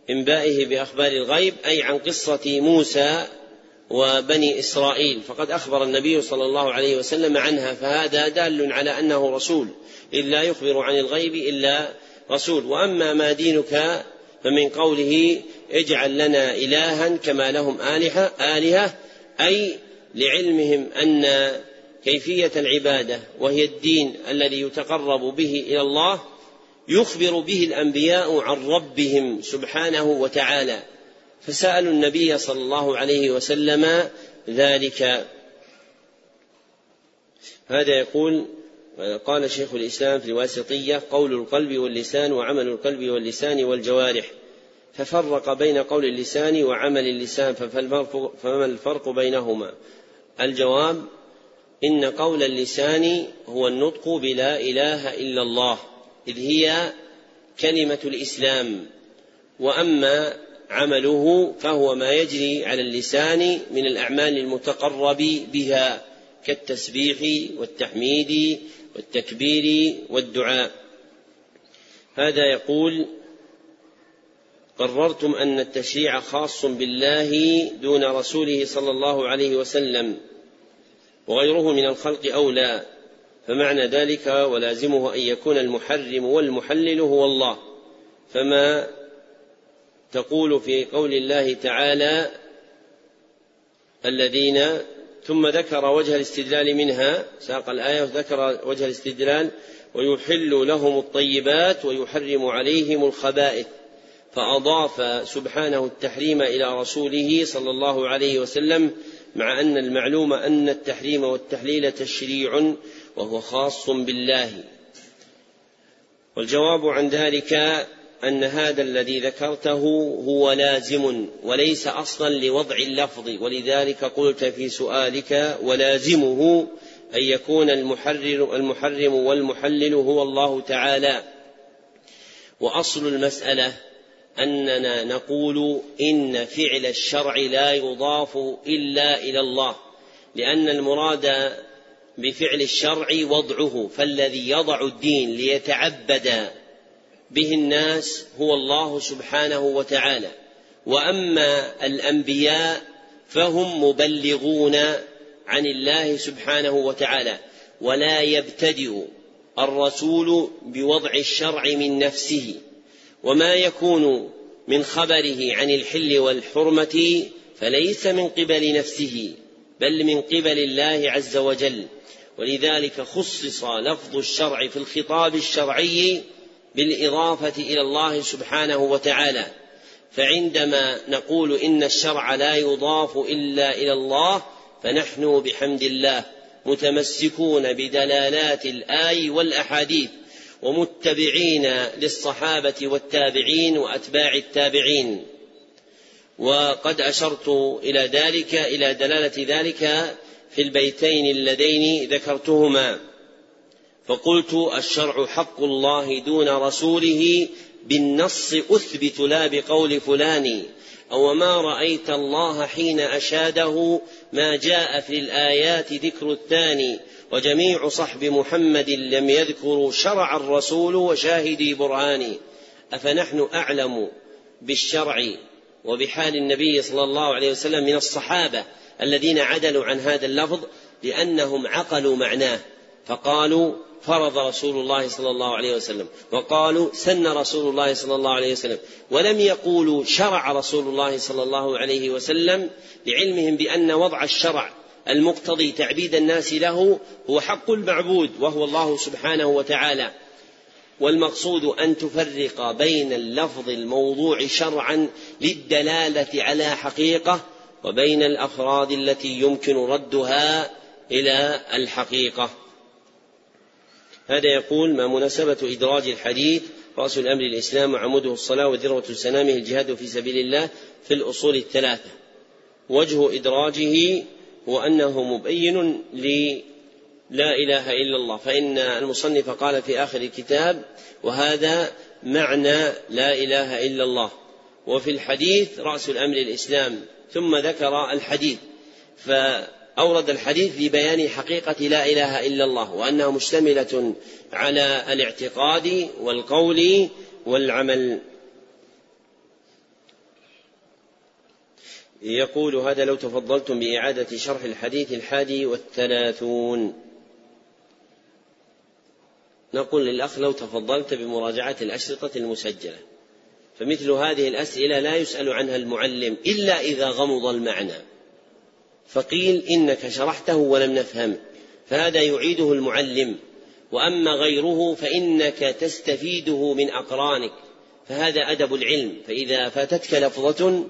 S1: إنبائه بأخبار الغيب أي عن قصة موسى وبني إسرائيل فقد أخبر النبي صلى الله عليه وسلم عنها فهذا دال على أنه رسول إذ لا يخبر عن الغيب إلا رسول. وأما ما دينك فمن قوله اجعل لنا إلها كما لهم آلهة آلهة أي لعلمهم أن كيفية العبادة وهي الدين الذي يتقرب به إلى الله يخبر به الأنبياء عن ربهم سبحانه وتعالى. فسألوا النبي صلى الله عليه وسلم ذلك. هذا يقول قال شيخ الإسلام في الواسطية قول القلب واللسان وعمل القلب واللسان والجوارح. ففرق بين قول اللسان وعمل اللسان فما الفرق بينهما؟ الجواب إن قول اللسان هو النطق بلا إله إلا الله إذ هي كلمة الإسلام. وأما عمله فهو ما يجري على اللسان من الأعمال المتقرب بها كالتسبيح والتحميد والتكبير والدعاء. هذا يقول قررتم أن التشريع خاص بالله دون رسوله صلى الله عليه وسلم. وغيره من الخلق أولى فمعنى ذلك ولازمه أن يكون المحرم والمحلل هو الله. فما تقول في قول الله تعالى الذين ثم ذكر وجه الاستدلال منها ساق الآية وذكر وجه الاستدلال ويحل لهم الطيبات ويحرم عليهم الخبائث. فأضاف سبحانه التحريم إلى رسوله صلى الله عليه وسلم مع أن المعلوم أن التحريم والتحليل تشريع وهو خاص بالله. والجواب عن ذلك أن هذا الذي ذكرته هو لازم وليس أصلا لوضع اللفظ. ولذلك قلت في سؤالك ولازمه أن يكون المحرر المحرم والمحلل هو الله تعالى. وأصل المسألة أننا نقول إن فعل الشرع لا يضاف إلا إلى الله لأن المراد بفعل الشرع وضعه فالذي يضع الدين ليتعبد به الناس هو الله سبحانه وتعالى. وأما الأنبياء فهم مبلغون عن الله سبحانه وتعالى ولا يبتدئ الرسول بوضع الشرع من نفسه. وما يكون من خبره عن الحل والحرمة فليس من قبل نفسه بل من قبل الله عز وجل. ولذلك خصص لفظ الشرع في الخطاب الشرعي بالإضافة إلى الله سبحانه وتعالى. فعندما نقول إن الشرع لا يضاف إلا إلى الله فنحن بحمد الله متمسكون بدلالات الآي والأحاديث. ومتبعين للصحابة والتابعين وأتباع التابعين. وقد أشرت إلى ذلك إلى دلالة ذلك في البيتين اللذين ذكرتهما. فقلت الشرع حق الله دون رسوله بالنص أثبت لا بقول فلان. أو ما رأيت الله حين أشاده ما جاء في الآيات ذكر الثاني. وجميع صحب محمد لم يذكروا شرع الرسول وشاهدي برهاني. أفنحن أعلم بالشرع وبحال النبي صلى الله عليه وسلم من الصحابة الذين عدلوا عن هذا اللفظ لأنهم عقلوا معناه. فقالوا فرض رسول الله صلى الله عليه وسلم. وقالوا سن رسول الله صلى الله عليه وسلم. ولم يقولوا شرع رسول الله صلى الله عليه وسلم لعلمهم بأن وضع الشرع المقتضي تعبيد الناس له هو حق المعبود وهو الله سبحانه وتعالى. والمقصود أن تفرق بين اللفظ الموضوع شرعا للدلالة على حقيقة وبين الأفراد التي يمكن ردها إلى الحقيقة. هذا يقول ما مناسبة إدراج الحديث رأس الأمر الإسلام وعموده الصلاة وذروة سنامه الجهاد في سبيل الله في الأصول الثلاثة. وجه إدراجه هو انه مبين لا إله إلا الله فإن المصنف قال في آخر الكتاب وهذا معنى لا إله إلا الله وفي الحديث رأس الأمر الإسلام ثم ذكر الحديث فأورد الحديث لبيان حقيقة لا إله إلا الله وأنها مشتملة على الاعتقاد والقول والعمل. يقول هذا لو تفضلتم بإعادة شرح الحديث الحادي والثلاثون. نقول للأخ لو تفضلت بمراجعة الأشرطة المسجلة. فمثل هذه الأسئلة لا يسأل عنها المعلم إلا إذا غمض المعنى. فقيل إنك شرحته ولم نفهم فهذا يعيده المعلم. وأما غيره فإنك تستفيده من أقرانك فهذا أدب العلم. فإذا فاتتك لفظة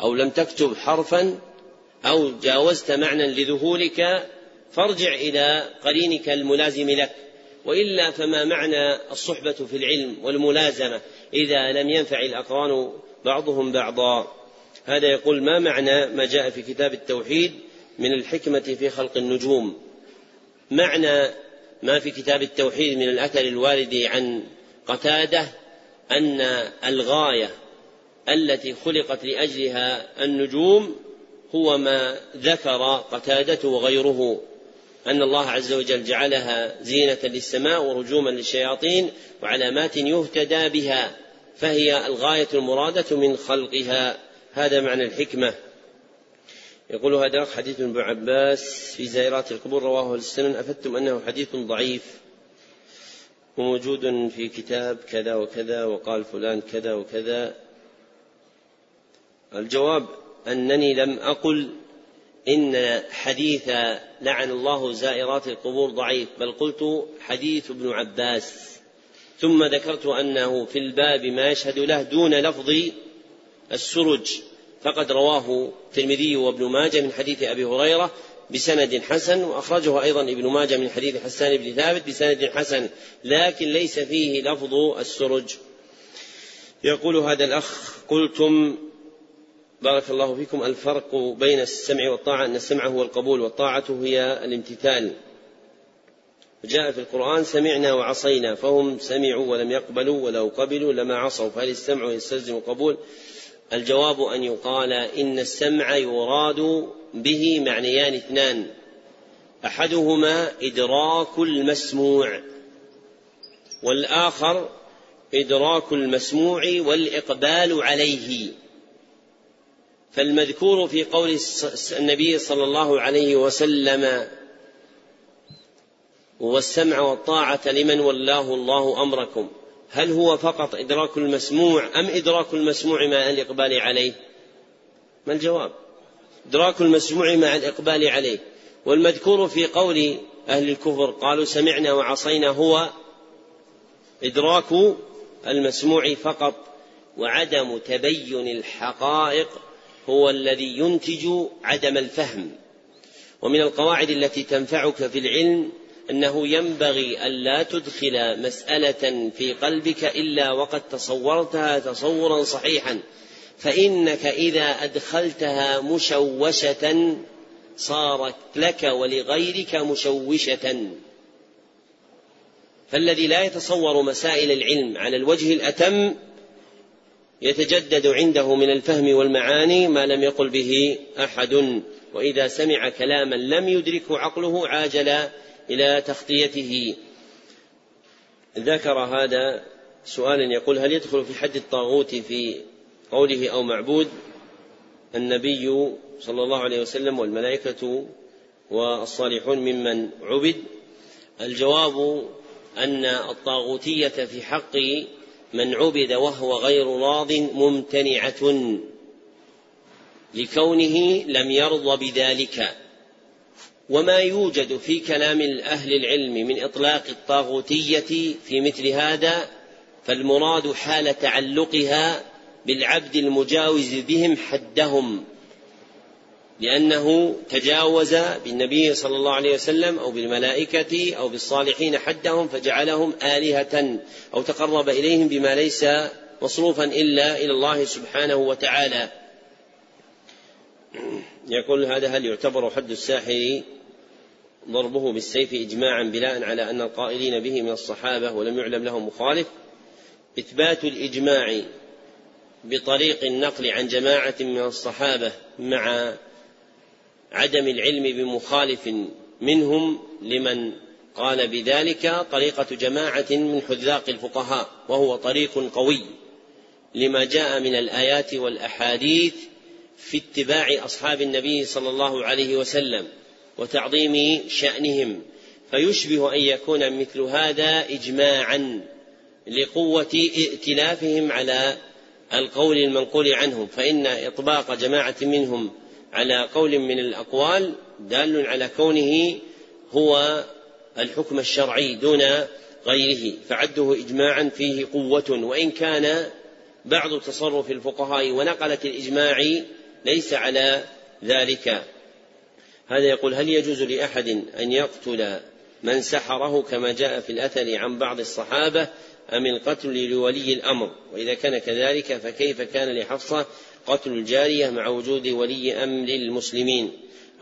S1: أو لم تكتب حرفا أو جاوزت معنى لذهولك فارجع إلى قرينك الملازم لك. وإلا فما معنى الصحبة في العلم والملازمة إذا لم ينفع الأقران بعضهم بعضا؟ هذا يقول ما معنى ما جاء في كتاب التوحيد من الحكمة في خلق النجوم؟ معنى ما في كتاب التوحيد من الأثر الوارد عن قتادة أن الغاية التي خلقت لأجلها النجوم هو ما ذكر قتادة وغيره أن الله عز وجل جعلها زينة للسماء ورجوما للشياطين وعلامات يهتدى بها فهي الغاية المرادة من خلقها. هذا معنى الحكمة. يقول هذا حديث ابن عباس في زائرات القبور رواه السنن أفدتم أنه حديث ضعيف. وموجود في كتاب كذا وكذا وقال فلان كذا وكذا. الجواب أنني لم أقل إن حديث لعن الله زائرات القبور ضعيف بل قلت حديث ابن عباس. ثم ذكرت أنه في الباب ما يشهد له دون لفظ السرج. فقد رواه الترمذي وابن ماجه من حديث أبي هريرة بسند حسن وأخرجه أيضا ابن ماجه من حديث حسان بن ثابت بسند حسن لكن ليس فيه لفظ السرج. يقول هذا الأخ قلتم بارك الله فيكم. الفرق بين السمع والطاعة أن السمع هو القبول والطاعة هي الامتثال. جاء في القرآن سمعنا وعصينا فهم سمعوا ولم يقبلوا ولو قبلوا لما عصوا فهل السمع يستلزم القبول؟ الجواب أن يقال إن السمع يراد به معنيان اثنان. أحدهما إدراك المسموع والآخر إدراك المسموع والإقبال عليه. فالمذكور في قول النبي صلى الله عليه وسلم والسمع والطاعة لمن ولاه الله أمركم. هل هو فقط إدراك المسموع أم إدراك المسموع مع الإقبال عليه؟ ما الجواب؟ إدراك المسموع مع الإقبال عليه. والمذكور في قول أهل الكفر قالوا سمعنا وعصينا هو إدراك المسموع فقط وعدم تبين الحقائق هو الذي ينتج عدم الفهم. ومن القواعد التي تنفعك في العلم أنه ينبغي الا تدخل مسألة في قلبك إلا وقد تصورتها تصورا صحيحا. فإنك إذا أدخلتها مشوشة صارت لك ولغيرك مشوشة. فالذي لا يتصور مسائل العلم على الوجه الأتم يتجدد عنده من الفهم والمعاني ما لم يقل به أحد وإذا سمع كلاما لم يدركه عقله عاجل إلى تخطيته. ذكر هذا سؤال يقول هل يدخل في حد الطاغوت في قوله أو معبود النبي صلى الله عليه وسلم والملائكة والصالحون ممن عبد؟ الجواب أن الطاغوتية في حق من عبد وهو غير راض ممتنعة. لكونه لم يرض بذلك. وما يوجد في كلام أهل العلم من إطلاق الطاغوتية في مثل هذا فالمراد حال تعلقها بالعبد المجاوز بهم حدهم. لأنه تجاوز بالنبي صلى الله عليه وسلم أو بالملائكة أو بالصالحين حدهم فجعلهم آلهة أو تقرب إليهم بما ليس مصروفا إلا إلى الله سبحانه وتعالى. يقول هذا هل يعتبر حد الساحر ضربه بالسيف إجماعا بناء على أن القائلين به من الصحابة ولم يعلم لهم مخالف؟ إثبات الإجماع بطريق النقل عن جماعة من الصحابة مع عدم العلم بمخالف منهم لمن قال بذلك طريقة جماعة من حذاق الفقهاء وهو طريق قوي لما جاء من الآيات والأحاديث في اتباع أصحاب النبي صلى الله عليه وسلم وتعظيم شأنهم فيشبه أن يكون مثل هذا إجماعا لقوة ائتلافهم على القول المنقول عنهم فإن إطباق جماعة منهم على قول من الأقوال دال على كونه هو الحكم الشرعي دون غيره فعده إجماعا فيه قوة وإن كان بعض تصرف الفقهاء ونقلة الإجماع ليس على ذلك. هذا يقول هل يجوز لأحد أن يقتل من سحره كما جاء في الأثر عن بعض الصحابة أم القتل لولي الأمر؟ وإذا كان كذلك فكيف كان لحفصة قتل الجارية مع وجود ولي أمر المسلمين.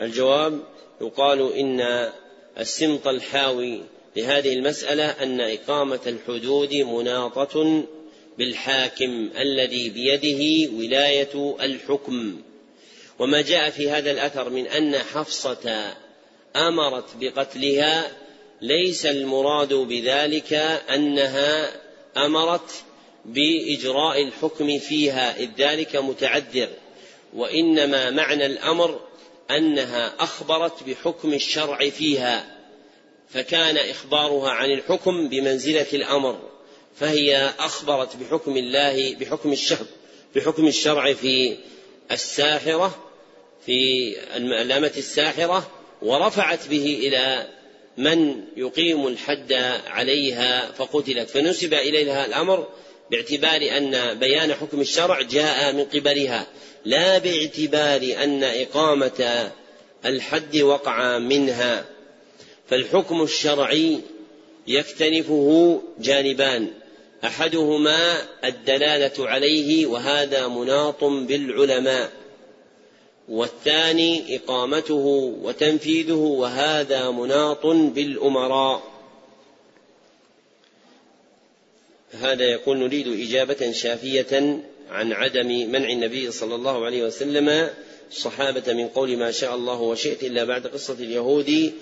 S1: الجواب يقال إن السمط الحاوي لهذه المسألة أن إقامة الحدود مناطة بالحاكم الذي بيده ولاية الحكم. وما جاء في هذا الأثر من أن حفصة أمرت بقتلها ليس المراد بذلك أنها أمرت بإجراء الحكم فيها إذ ذلك متعذر. وإنما معنى الأمر أنها أخبرت بحكم الشرع فيها فكان إخبارها عن الحكم بمنزلة الأمر فهي أخبرت بحكم الله بحكم الشرع بحكم الشرع في الساحرة في الامه الساحرة ورفعت به إلى من يقيم الحد عليها فقتلت. فنسب إليها الأمر باعتبار أن بيان حكم الشرع جاء من قبلها لا باعتبار أن إقامة الحد وقع منها. فالحكم الشرعي يكتنفه جانبان أحدهما الدلالة عليه وهذا مناط بالعلماء والثاني إقامته وتنفيذه وهذا مناط بالأمراء. هذا يقول نريد إجابة شافية عن عدم منع النبي صلى الله عليه وسلم الصحابة من قول ما شاء الله وشئت إلا بعد قصة اليهود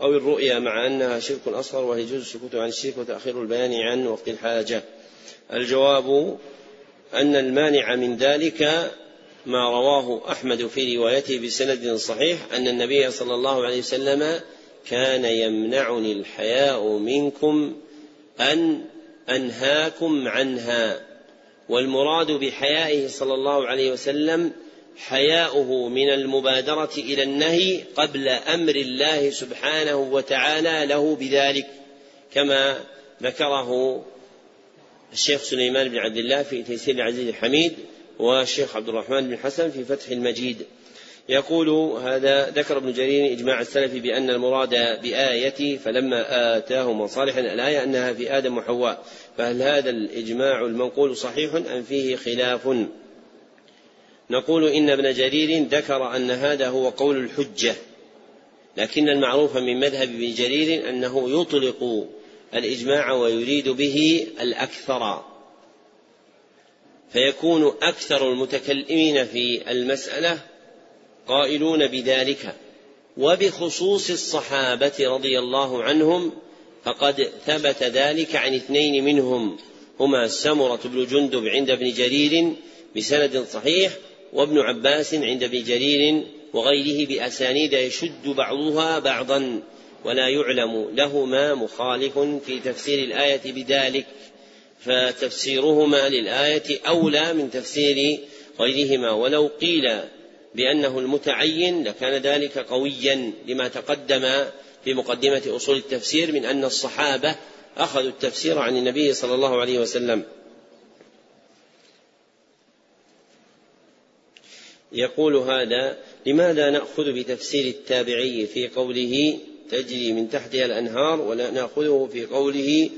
S1: أو الرؤيا مع أنها شرك أصغر ويجوز السكوت عن الشرك وتأخير البيان عن وقت الحاجة. الجواب أن المانع من ذلك ما رواه أحمد في روايته بسند صحيح أن النبي صلى الله عليه وسلم كان يمنعني الحياء منكم أن أنهاكم عنها والمراد بحيائه صلى الله عليه وسلم حياؤه من المبادرة إلى النهي قبل أمر الله سبحانه وتعالى له بذلك كما ذكره الشيخ سليمان بن عبد الله في تيسير العزيز الحميد والشيخ عبد الرحمن بن حسن في فتح المجيد. يقول هذا ذكر ابن جرير إجماع السلف بأن المراد بآية فلما آتاهم صالحا الآية أنها في آدم وحواء. فهل هذا الإجماع المنقول صحيح أم فيه خلاف؟ نقول إن ابن جرير ذكر أن هذا هو قول الحجة لكن المعروف من مذهب ابن جرير أنه يطلق الإجماع ويريد به الأكثر. فيكون أكثر المتكلمين في المسألة قائلون بذلك. وبخصوص الصحابة رضي الله عنهم فقد ثبت ذلك عن اثنين منهم. هما سمرة بن جندب عند ابن جرير بسند صحيح وابن عباس عند ابن جرير وغيره بأسانيد يشد بعضها بعضا ولا يعلم لهما مخالف في تفسير الآية بذلك. فتفسيرهما للآية أولى من تفسير غيرهما. ولو قيل بأنه المتعين لكان ذلك قويا لما تقدم في مقدمة أصول التفسير من أن الصحابة أخذوا التفسير عن النبي صلى الله عليه وسلم. يقول هذا لماذا نأخذ بتفسير التابعي في قوله تجري من تحتها الأنهار ولا نأخذه في قوله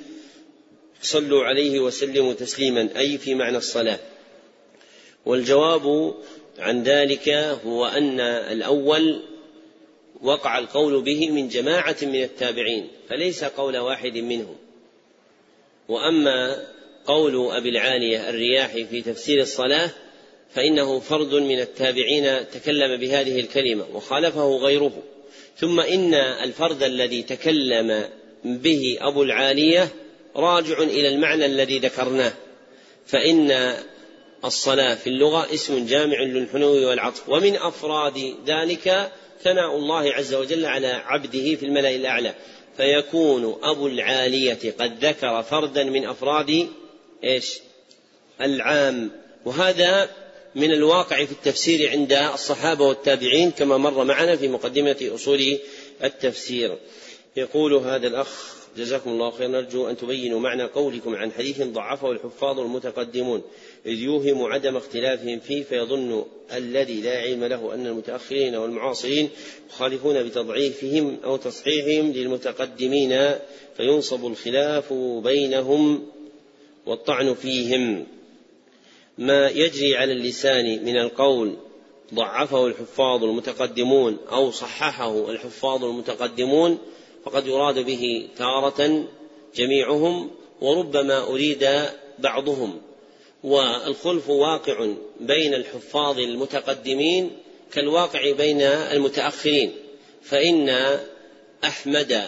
S1: صلوا عليه وسلموا تسليما أي في معنى الصلاة. والجواب عن ذلك هو أن الأول وقع القول به من جماعة من التابعين فليس قول واحد منهم. وأما قول أبي العالية الرياحي في تفسير الصلاة فإنه فرد من التابعين تكلم بهذه الكلمة وخالفه غيره. ثم إن الفرد الذي تكلم به أبو العالية راجع إلى المعنى الذي ذكرناه فإن الصلاة في اللغة اسم جامع للحنو والعطف. ومن أفراد ذلك ثناء الله عز وجل على عبده في الملأ الأعلى. فيكون أبو العالية قد ذكر فردا من أفراد إيش؟ العام. وهذا من الواقع في التفسير عند الصحابة والتابعين كما مر معنا في مقدمة أصول التفسير. يقول هذا الأخ جزاكم الله خيرا. نرجو أن تبينوا معنى قولكم عن حديث ضعفه الحفاظ المتقدمون. إذ يوهم عدم اختلافهم فيه فيظن الذي لا علم له أن المتأخرين والمعاصرين يخالفون بتضعيفهم أو تصحيحهم للمتقدمين فينصب الخلاف بينهم والطعن فيهم. ما يجري على اللسان من القول ضعفه الحفاظ المتقدمون أو صححه الحفاظ المتقدمون فقد يراد به تارة جميعهم وربما أريد بعضهم. والخلف واقع بين الحفاظ المتقدمين كالواقع بين المتأخرين فإن أحمد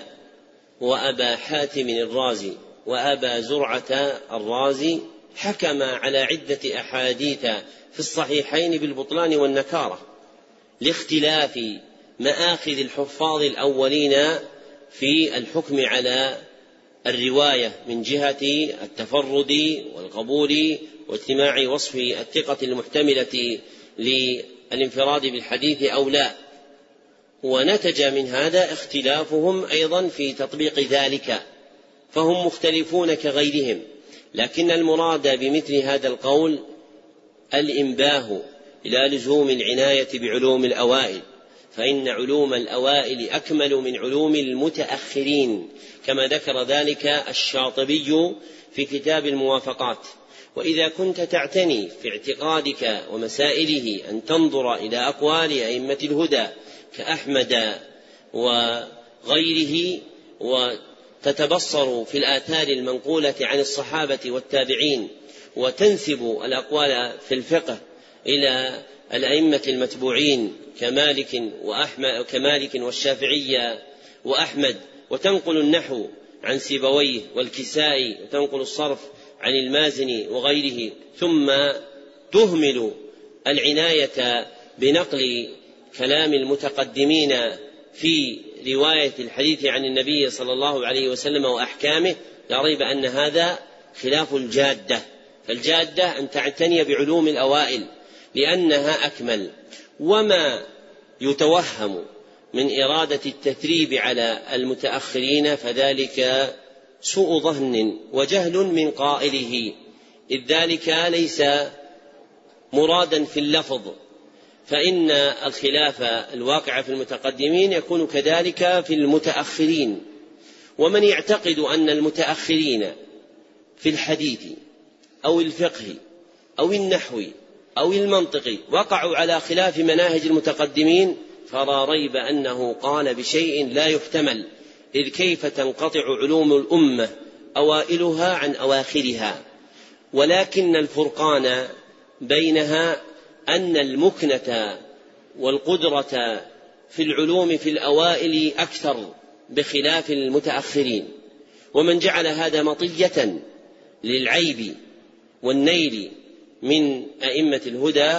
S1: وأبا حاتم الرازي وأبا زرعة الرازي حكم على عدة أحاديث في الصحيحين بالبطلان والنكارة لاختلاف مآخذ الحفاظ الأولين في الحكم على الرواية من جهة التفرد والقبول واجتماع وصف الثقة المحتملة للانفراد بالحديث أو لا. ونتج من هذا اختلافهم أيضا في تطبيق ذلك فهم مختلفون كغيرهم. لكن المراد بمثل هذا القول الإنباه إلى لزوم العناية بعلوم الأوائل فإن علوم الأوائل أكمل من علوم المتأخرين كما ذكر ذلك الشاطبي في كتاب الموافقات. وإذا كنت تعتني في اعتقادك ومسائله أن تنظر إلى أقوال أئمة الهدى كأحمد وغيره تتبصر في الآثار المنقولة عن الصحابة والتابعين وتنسب الأقوال في الفقه إلى الأئمة المتبوعين كمالك وأحمد كمالك والشافعية وأحمد وتنقل النحو عن سيبويه والكسائي وتنقل الصرف عن المازني وغيره ثم تهمل العناية بنقل كلام المتقدمين في رواية الحديث عن النبي صلى الله عليه وسلم وأحكامه لا ريب أن هذا خلاف الجادة. فالجادة أن تعتني بعلوم الأوائل لأنها أكمل. وما يتوهم من إرادة التثريب على المتأخرين فذلك سوء ظن وجهل من قائله إذ ذلك ليس مرادا في اللفظ فإن الخلاف الواقع في المتقدمين يكون كذلك في المتأخرين ومن يعتقد أن المتأخرين في الحديث أو الفقه أو النحو أو المنطق وقعوا على خلاف مناهج المتقدمين فلا ريب أنه قال بشيء لا يحتمل. إذ كيف تنقطع علوم الأمة أوائلها عن أواخرها؟ ولكن الفرقان بينها أن المكنة والقدرة في العلوم في الأوائل أكثر بخلاف المتأخرين. ومن جعل هذا مطية للعيب والنيل من أئمة الهدى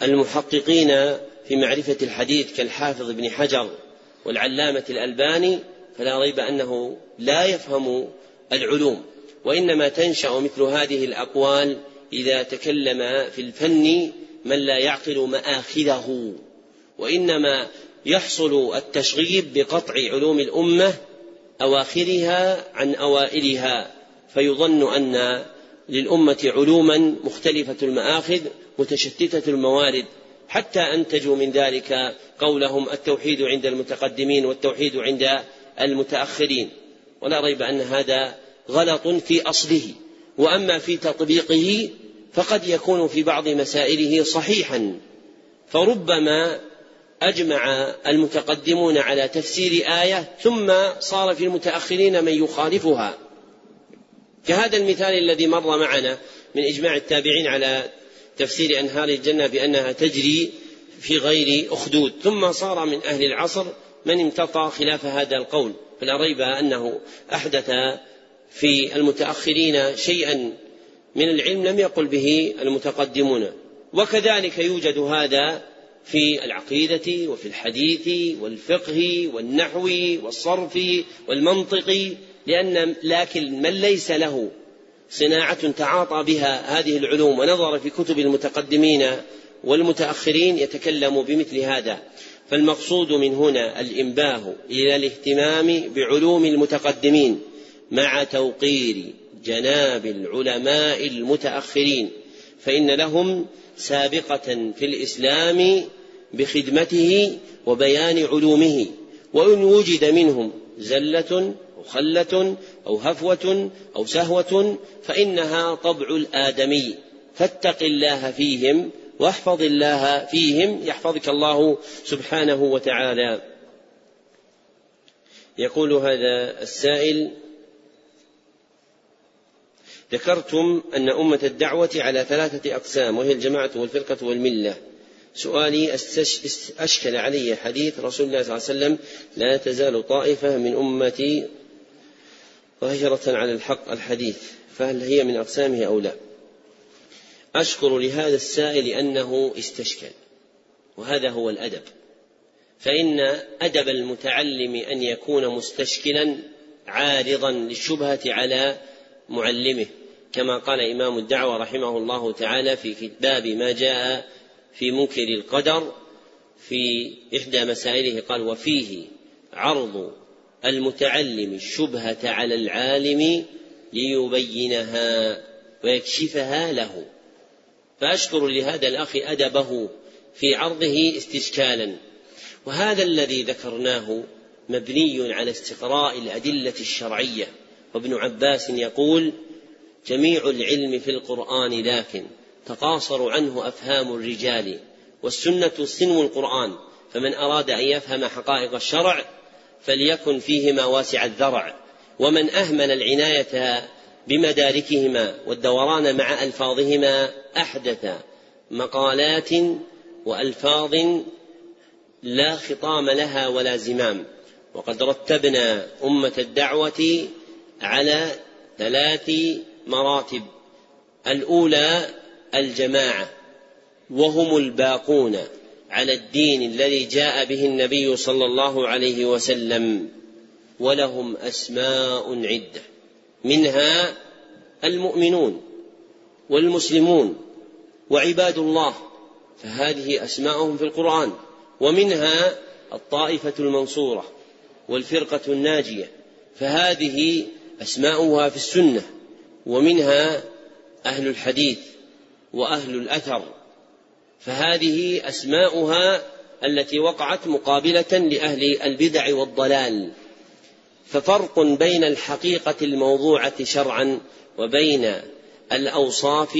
S1: والمحققين في معرفة الحديث كالحافظ ابن حجر والعلامة الألباني فلا ريب أنه لا يفهم العلوم وإنما تنشأ مثل هذه الأقوال إذا تكلم في الفن من لا يعقل مآخذه وإنما يحصل التشغيب بقطع علوم الأمة أواخرها عن أوائلها فيظن أن للأمة علوما مختلفة المآخذ متشتتة الموارد. حتى أنتجوا من ذلك قولهم التوحيد عند المتقدمين والتوحيد عند المتأخرين. ولا ريب أن هذا غلط في أصله. وأما في تطبيقه فقد يكون في بعض مسائله صحيحا. فربما أجمع المتقدمون على تفسير آية ثم صار في المتأخرين من يخالفها. كهذا المثال الذي مر معنا من إجماع التابعين على تفسير أنهار الجنة بأنها تجري في غير أخدود. ثم صار من أهل العصر من امتطى خلاف هذا القول. فلا ريب أنه أحدث في المتأخرين شيئا من العلم لم يقل به المتقدمون. وكذلك يوجد هذا في العقيدة وفي الحديث والفقه والنحو والصرف والمنطق لأن لكن من ليس له صناعة تعاطى بها هذه العلوم ونظر في كتب المتقدمين والمتأخرين يتكلم بمثل هذا. فالمقصود من هنا الإنباه إلى الاهتمام بعلوم المتقدمين مع توقير جناب العلماء المتأخرين فإن لهم سابقة في الإسلام بخدمته وبيان علومه وإن وجد منهم زلة أو خلة أو هفوة أو سهوة فإنها طبع الآدمي فاتق الله فيهم واحفظ الله فيهم يحفظك الله سبحانه وتعالى. يقول هذا السائل ذكرتم أن أمة الدعوة على ثلاثة أقسام وهي الجماعة والفرقة والملة. سؤالي أشكل علي حديث رسول الله صلى الله عليه وسلم لا تزال طائفة من أمتي ظاهرة على الحق الحديث فهل هي من أقسامه أو لا؟ أشكر لهذا السائل أنه استشكل وهذا هو الأدب. فإن أدب المتعلم أن يكون مستشكلا عارضا للشبهة على معلمه كما قال إمام الدعوة رحمه الله تعالى في باب ما جاء في منكر القدر في إحدى مسائله قال وفيه عرض المتعلم الشبهة على العالم ليبينها ويكشفها له. فأشكر لهذا الأخ أدبه في عرضه استشكالا. وهذا الذي ذكرناه مبني على استقراء الأدلة الشرعية. وابن عباس يقول جميع العلم في القرآن لكن تقاصر عنه أفهام الرجال والسنة صنو القرآن. فمن أراد أن يفهم حقائق الشرع فليكن فيهما واسع الذرع ومن أهمل العناية بمداركهما والدوران مع ألفاظهما أحدث مقالات وألفاظ لا خطام لها ولا زمام. وقد رتبنا أمة الدعوة على ثلاث مراتب الأولى الجماعة وهم الباقون. على الدين الذي جاء به النبي صلى الله عليه وسلم ولهم أسماء عدة منها المؤمنون والمسلمون وعباد الله فهذه أسماءهم في القرآن ومنها الطائفة المنصورة والفرقة الناجية فهذه أسماؤها في السنة ومنها أهل الحديث وأهل الأثر فهذه أسماؤها التي وقعت مقابلة لأهل البدع والضلال. ففرق بين الحقيقة الموضوعة شرعا وبين الأوصاف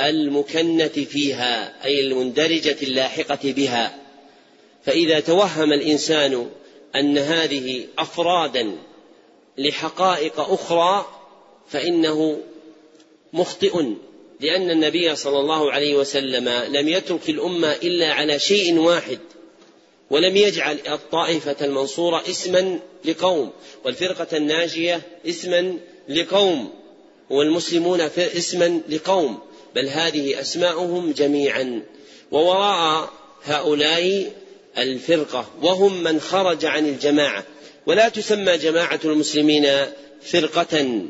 S1: المكنة فيها أي المندرجة اللاحقة بها. فإذا توهم الإنسان أن هذه أفرادا لحقائق أخرى فإنه مخطئ. لأن النبي صلى الله عليه وسلم لم يترك الأمة إلا على شيء واحد ولم يجعل الطائفة المنصورة اسما لقوم والفرقة الناجية اسما لقوم والمسلمون اسما لقوم بل هذه أسماؤهم جميعا. ووراء هؤلاء الفرقة وهم من خرج عن الجماعة. ولا تسمى جماعة المسلمين فرقة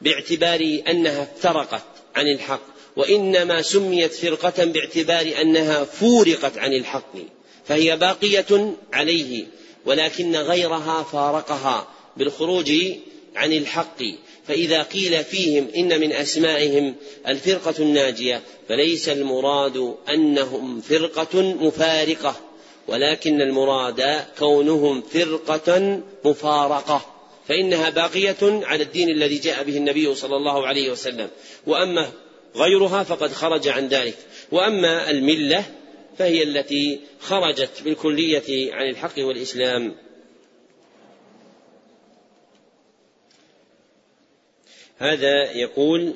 S1: باعتبار أنها افترقت. عن الحق وإنما سميت فرقة باعتبار أنها فورقت عن الحق فهي باقية عليه ولكن غيرها فارقها بالخروج عن الحق. فإذا قيل فيهم إن من أسمائهم الفرقة الناجية فليس المراد أنهم فرقة مفارقة ولكن المراد كونهم فرقة مفارقة. فإنها باقية على الدين الذي جاء به النبي صلى الله عليه وسلم. وأما غيرها فقد خرج عن ذلك. وأما الملة فهي التي خرجت بالكلية عن الحق والإسلام. هذا يقول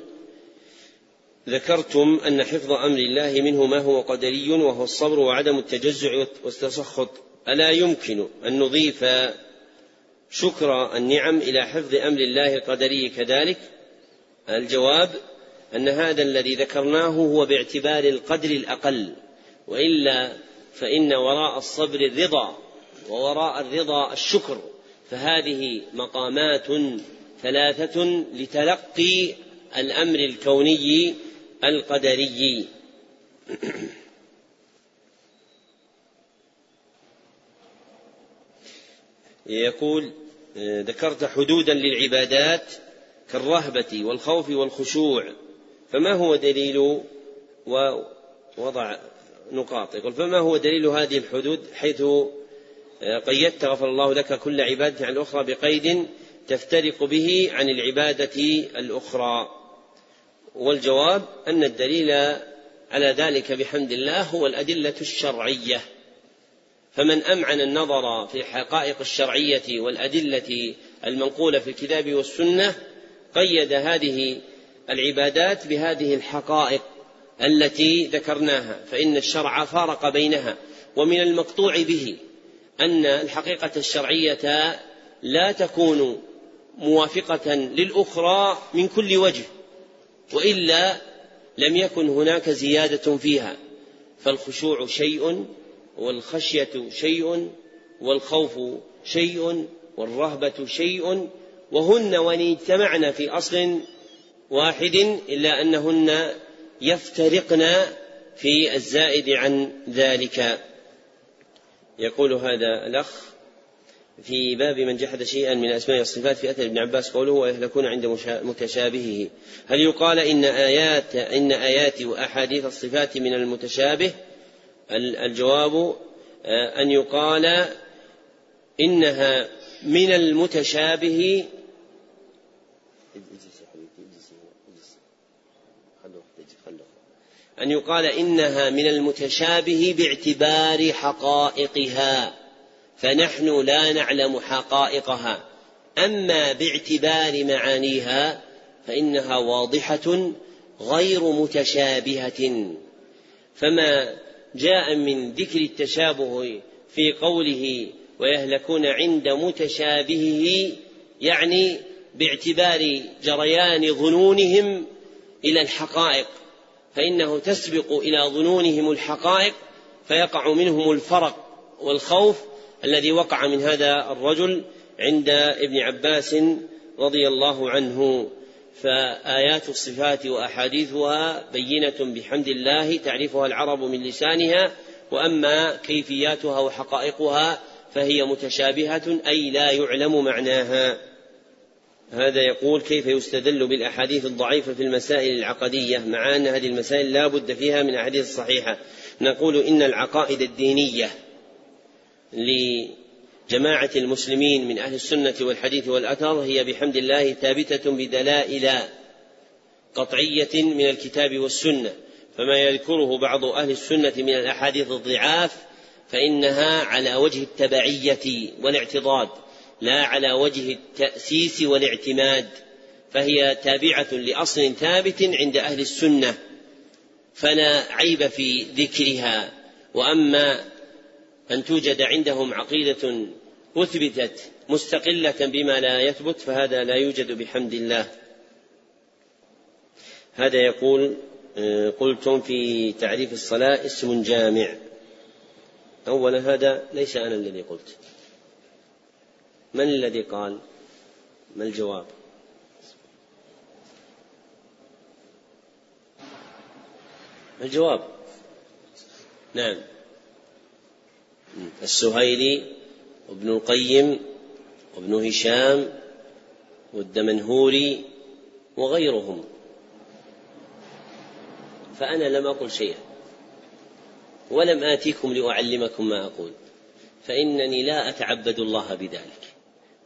S1: ذكرتم أن حفظ أمر الله منه ما هو قدري وهو الصبر وعدم التجزع والتسخط. ألا يمكن أن نضيف شكر النعم إلى حفظ أمر الله القدري كذلك. الجواب أن هذا الذي ذكرناه هو باعتبار القدر الأقل وإلا فإن وراء الصبر الرضا ووراء الرضا الشكر فهذه مقامات ثلاثة لتلقي الأمر الكوني القدري. يقول ذكرت حدودا للعبادات كالرهبة والخوف والخشوع فما هو دليل؟ ووضع نقاط. يقول فما هو دليل هذه الحدود؟ حيث قيدت غفر الله لك كل عبادة عن الأخرى بقيد تفترق به عن العبادة الأخرى. والجواب أن الدليل على ذلك بحمد الله هو الأدلة الشرعية. فمن أمعن النظر في الحقائق الشرعية والأدلة المنقولة في الكتاب والسنة قيد هذه العبادات بهذه الحقائق التي ذكرناها فإن الشرع فارق بينها ومن المقطوع به أن الحقيقة الشرعية لا تكون موافقة للأخرى من كل وجه وإلا لم يكن هناك زيادة فيها فالخشوع شيء والخشية شيء والخوف شيء والرهبة شيء وهن وإن اجتمعن في أصل واحد إلا أنهن يفترقن في الزائد عن ذلك. يقول هذا الأخ في باب من جحد شيئا من أسماء الصفات في أثر ابن عباس قوله ويهلكون عند متشابهه هل يقال إن آيات إن آيات وأحاديث الصفات من المتشابه؟ الجواب أن يقال إنها من المتشابه. أن يقال إنها من المتشابه باعتبار حقائقها فنحن لا نعلم حقائقها. أما باعتبار معانيها فإنها واضحة غير متشابهة. فما جاء من ذكر التشابه في قوله ويهلكون عند متشابهه يعني باعتبار جريان ظنونهم إلى الحقائق فإنه تسبق إلى ظنونهم الحقائق فيقع منهم الفرق والخوف الذي وقع من هذا الرجل عند ابن عباس رضي الله عنه. فآيات الصفات وأحاديثها بينة بحمد الله تعرفها العرب من لسانها وأما كيفياتها وحقائقها فهي متشابهة أي لا يعلم معناها. هذا يقول كيف يستدل بالأحاديث الضعيفة في المسائل العقدية؟ مع أن هذه المسائل لا بد فيها من أحاديث صحيحة. نقول إن العقائد الدينية لجماعة المسلمين من أهل السنة والحديث والأثر هي بحمد الله ثابتة بدلائل قطعية من الكتاب والسنة. فما يذكره بعض أهل السنة من الأحاديث الضعاف فإنها على وجه التبعية والاعتضاد لا على وجه التأسيس والاعتماد. فهي تابعة لأصل ثابت عند أهل السنة فلا عيب في ذكرها. وأما أن توجد عندهم عقيدة أثبتت مستقلة بما لا يثبت فهذا لا يوجد بحمد الله. هذا يقول آه، قلتم في تعريف الصلاة اسم جامع. أولا هذا ليس أنا الذي قلت. من الذي قال؟ ما الجواب؟ الجواب؟ نعم. السهيلي وابن القيم وابن هشام والدمنهوري وغيرهم. فأنا لم أقل شيئا ولم آتيكم لأعلمكم ما أقول فإنني لا أتعبد الله بذلك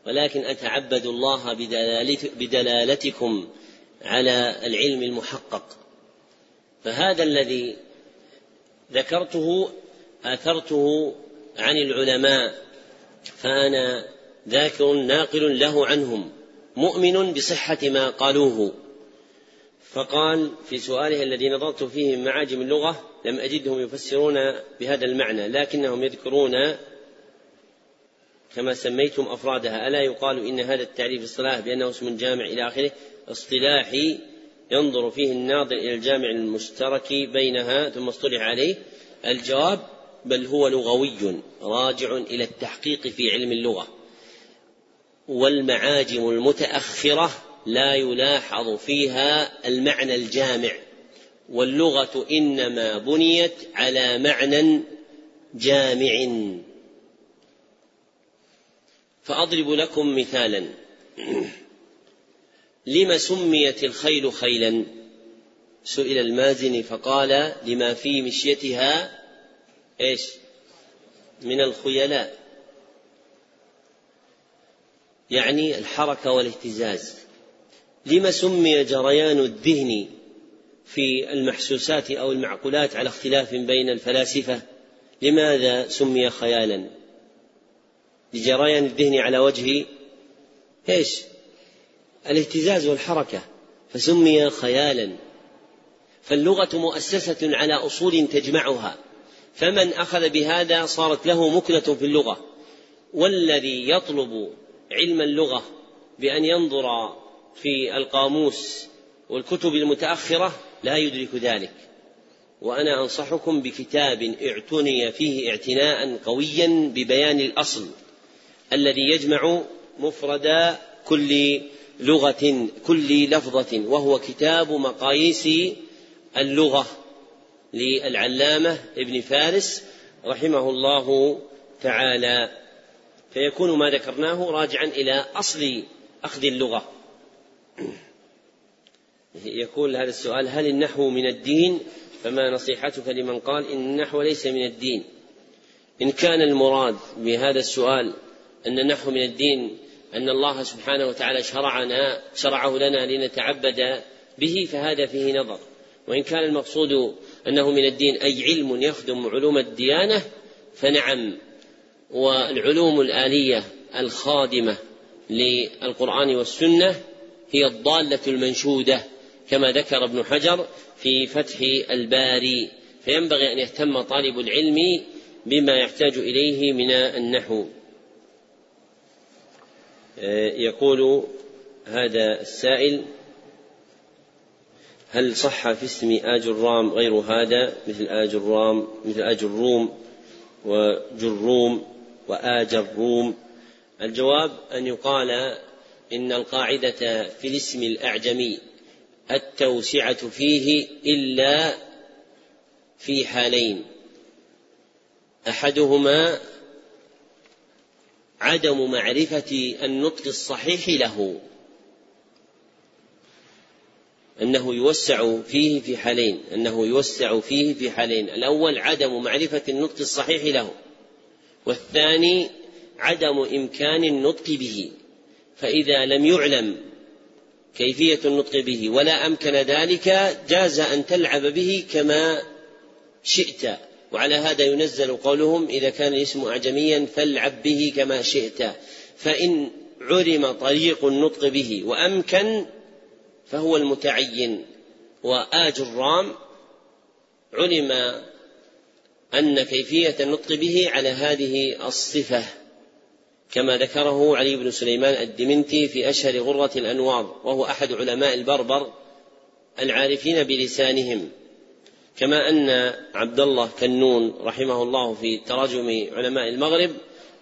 S1: ولكن أتعبد الله بدلالتكم على العلم المحقق. فهذا الذي ذكرته آثرته عن العلماء فأنا ذاكر ناقل له عنهم مؤمن بصحة ما قالوه. فقال في سؤاله الذي نظرت فيه من معاجم اللغة لم أجدهم يفسرون بهذا المعنى لكنهم يذكرون كما سميتم أفرادها. ألا يقال إن هذا التعريف الصلاح بأنه اسم جامع إلى آخره؟ اصطلاحي ينظر فيه الناظر إلى الجامع المشترك بينها ثم اصطلح عليه. الجواب بل هو لغوي راجع إلى التحقيق في علم اللغة. والمعاجم المتأخرة لا يلاحظ فيها المعنى الجامع. واللغة إنما بنيت على معنى جامع. فأضرب لكم مثالا. لم سميت الخيل خيلا؟ سئل المازن فقال لما في مشيتها إيش؟ من الخيلاء. يعني الحركة والاهتزاز. لما سمي جريان الذهن في المحسوسات أو المعقولات على اختلاف بين الفلاسفة لماذا سمي خيالا؟ لجريان الذهن على وجه إيش؟ الاهتزاز والحركة. فسمي خيالا. فاللغة مؤسسة على أصول تجمعها. فمن أخذ بهذا صارت له مكنة في اللغة. والذي يطلب علم اللغة بأن ينظر في القاموس والكتب المتأخرة لا يدرك ذلك. وأنا أنصحكم بكتاب اعتني فيه اعتناء قويا ببيان الأصل الذي يجمع مفرد كل لغة كل لفظة وهو كتاب مقاييس اللغة. للعلامة ابن فارس رحمه الله تعالى فيكون ما ذكرناه راجعا إلى أصل أخذ اللغة. يقول هذا السؤال هل النحو من الدين؟ فما نصيحتك لمن قال إن النحو ليس من الدين؟ إن كان المراد بهذا السؤال أن النحو من الدين أن الله سبحانه وتعالى شرعنا شرعه لنا لنتعبد به فهذا فيه نظر. وإن كان المقصود أنه من الدين أي علم يخدم علوم الديانة فنعم. والعلوم الآلية الخادمة للقرآن والسنة هي الضالة المنشودة كما ذكر ابن حجر في فتح الباري. فينبغي أن يهتم طالب العلم بما يحتاج إليه من النحو. يقول هذا السائل هل صح في اسم آج الرام غير هذا؟ مثل آج الرام مثل آج الروم وجروم وآج الروم. الجواب أن يقال إن القاعدة في الاسم الأعجمي التوسعة فيه إلا في حالين. أحدهما عدم معرفة النطق الصحيح له. أنه يوسع فيه في حالين أنه يوسع فيه في حالين. الأول عدم معرفة النطق الصحيح له والثاني عدم إمكان النطق به. فإذا لم يعلم كيفية النطق به ولا أمكن ذلك جاز أن تلعب به كما شئت. وعلى هذا ينزل قولهم إذا كان الاسم أعجميا فالعب به كما شئت. فإن علم طريق النطق به وأمكن فهو المتعين وآج الرام علم أن كيفية النطق به على هذه الصفة كما ذكره علي بن سليمان الدمنتي في أشهر غرة الأنوار وهو أحد علماء البربر العارفين بلسانهم. كما أن عبد الله كنون رحمه الله في تراجم علماء المغرب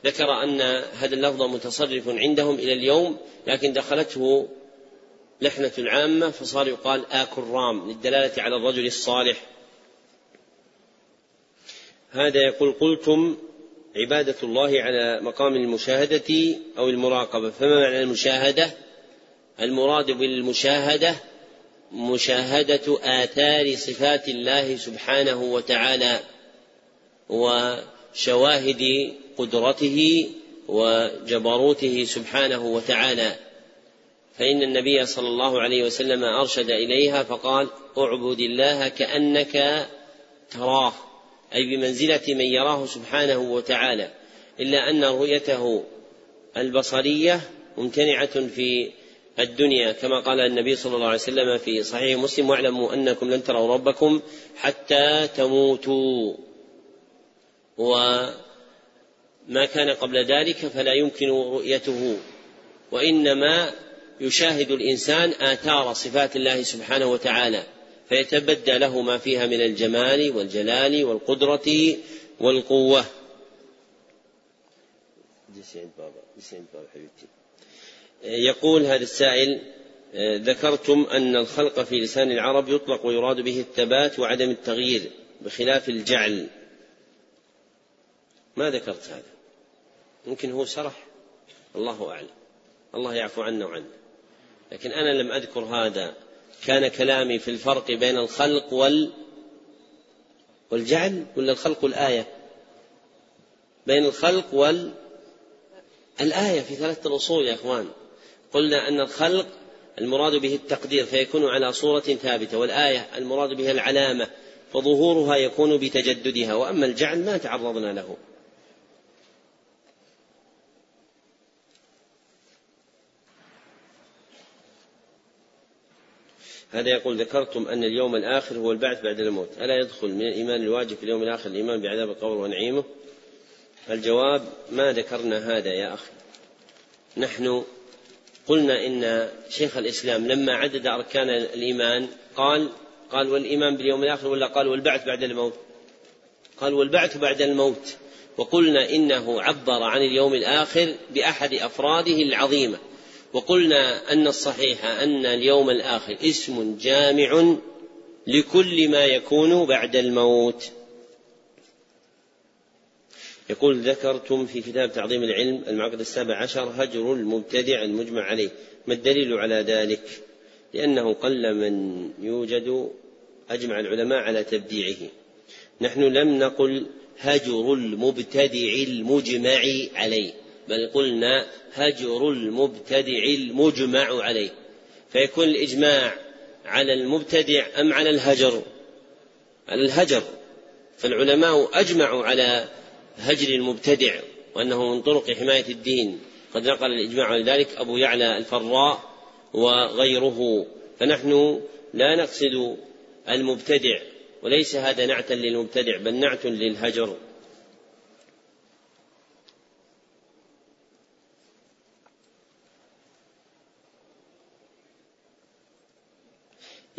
S1: ذكر أن هذا اللفظ متصرف عندهم إلى اليوم لكن دخلته لحنة العامة فصار يقال آك الرام للدلالة على الرجل الصالح. هذا يقول قلتم عبادة الله على مقام المشاهدة أو المراقبة. فما معنى المشاهدة؟ المراد بالمشاهدة مشاهدة آثار صفات الله سبحانه وتعالى وشواهد قدرته وجبروته سبحانه وتعالى. فإن النبي صلى الله عليه وسلم أرشد إليها فقال اعبد الله كأنك تراه أي بمنزلة من يراه سبحانه وتعالى إلا أن رؤيته البصرية ممتنعة في الدنيا كما قال النبي صلى الله عليه وسلم في صحيح مسلم واعلموا أنكم لن تروا ربكم حتى تموتوا. وما كان قبل ذلك فلا يمكن رؤيته وإنما يشاهد الإنسان آثار صفات الله سبحانه وتعالى فيتبدى له ما فيها من الجمال والجلال والقدرة والقوة. يقول هذا السائل ذكرتم أن الخلق في لسان العرب يطلق ويراد به الثبات وعدم التغيير بخلاف الجعل. ما ذكرت هذا؟ يمكن هو سرح الله أعلم. الله يعفو عنا وعنه. لكن أنا لم أذكر هذا. كان كلامي في الفرق بين الخلق وال والجعل ولا الخلق والآية؟ بين الخلق وال الآية في ثلاثة الأصول يا إخوان. قلنا أن الخلق المراد به التقدير فيكون على صورة ثابتة والآية المراد بها العلامة فظهورها يكون بتجددها وأما الجعل ما تعرضنا له. هذا يقول ذكرتم أن اليوم الآخر هو البعث بعد الموت. ألا يدخل من الإيمان الواجب في اليوم الآخر الإيمان بعذاب القبر ونعيمه؟ الجواب ما ذكرنا هذا يا أخي. نحن قلنا إن شيخ الإسلام لما عدد أركان الإيمان قال قال والإيمان باليوم الآخر ولا قال والبعث بعد الموت؟ قال والبعث بعد الموت. وقلنا إنه عبر عن اليوم الآخر بأحد أفراده العظيمة. وقلنا أن الصحيح أن اليوم الآخر اسم جامع لكل ما يكون بعد الموت. يقول ذكرتم في كتاب تعظيم العلم المعقد السابع عشر هجر المبتدع المجمع عليه. ما الدليل على ذلك؟ لأنه قل من يوجد أجمع العلماء على تبديعه. نحن لم نقل هجر المبتدع المجمع عليه. بل قلنا هجر المبتدع المجمع عليه. فيكون الإجماع على المبتدع أم على الهجر؟ على الهجر. فالعلماء أجمعوا على هجر المبتدع وأنه من طرق حماية الدين. قد نقل الإجماع على ذلك أبو يعلى الفراء وغيره. فنحن لا نقصد المبتدع وليس هذا نعتا للمبتدع بل نعت للهجر.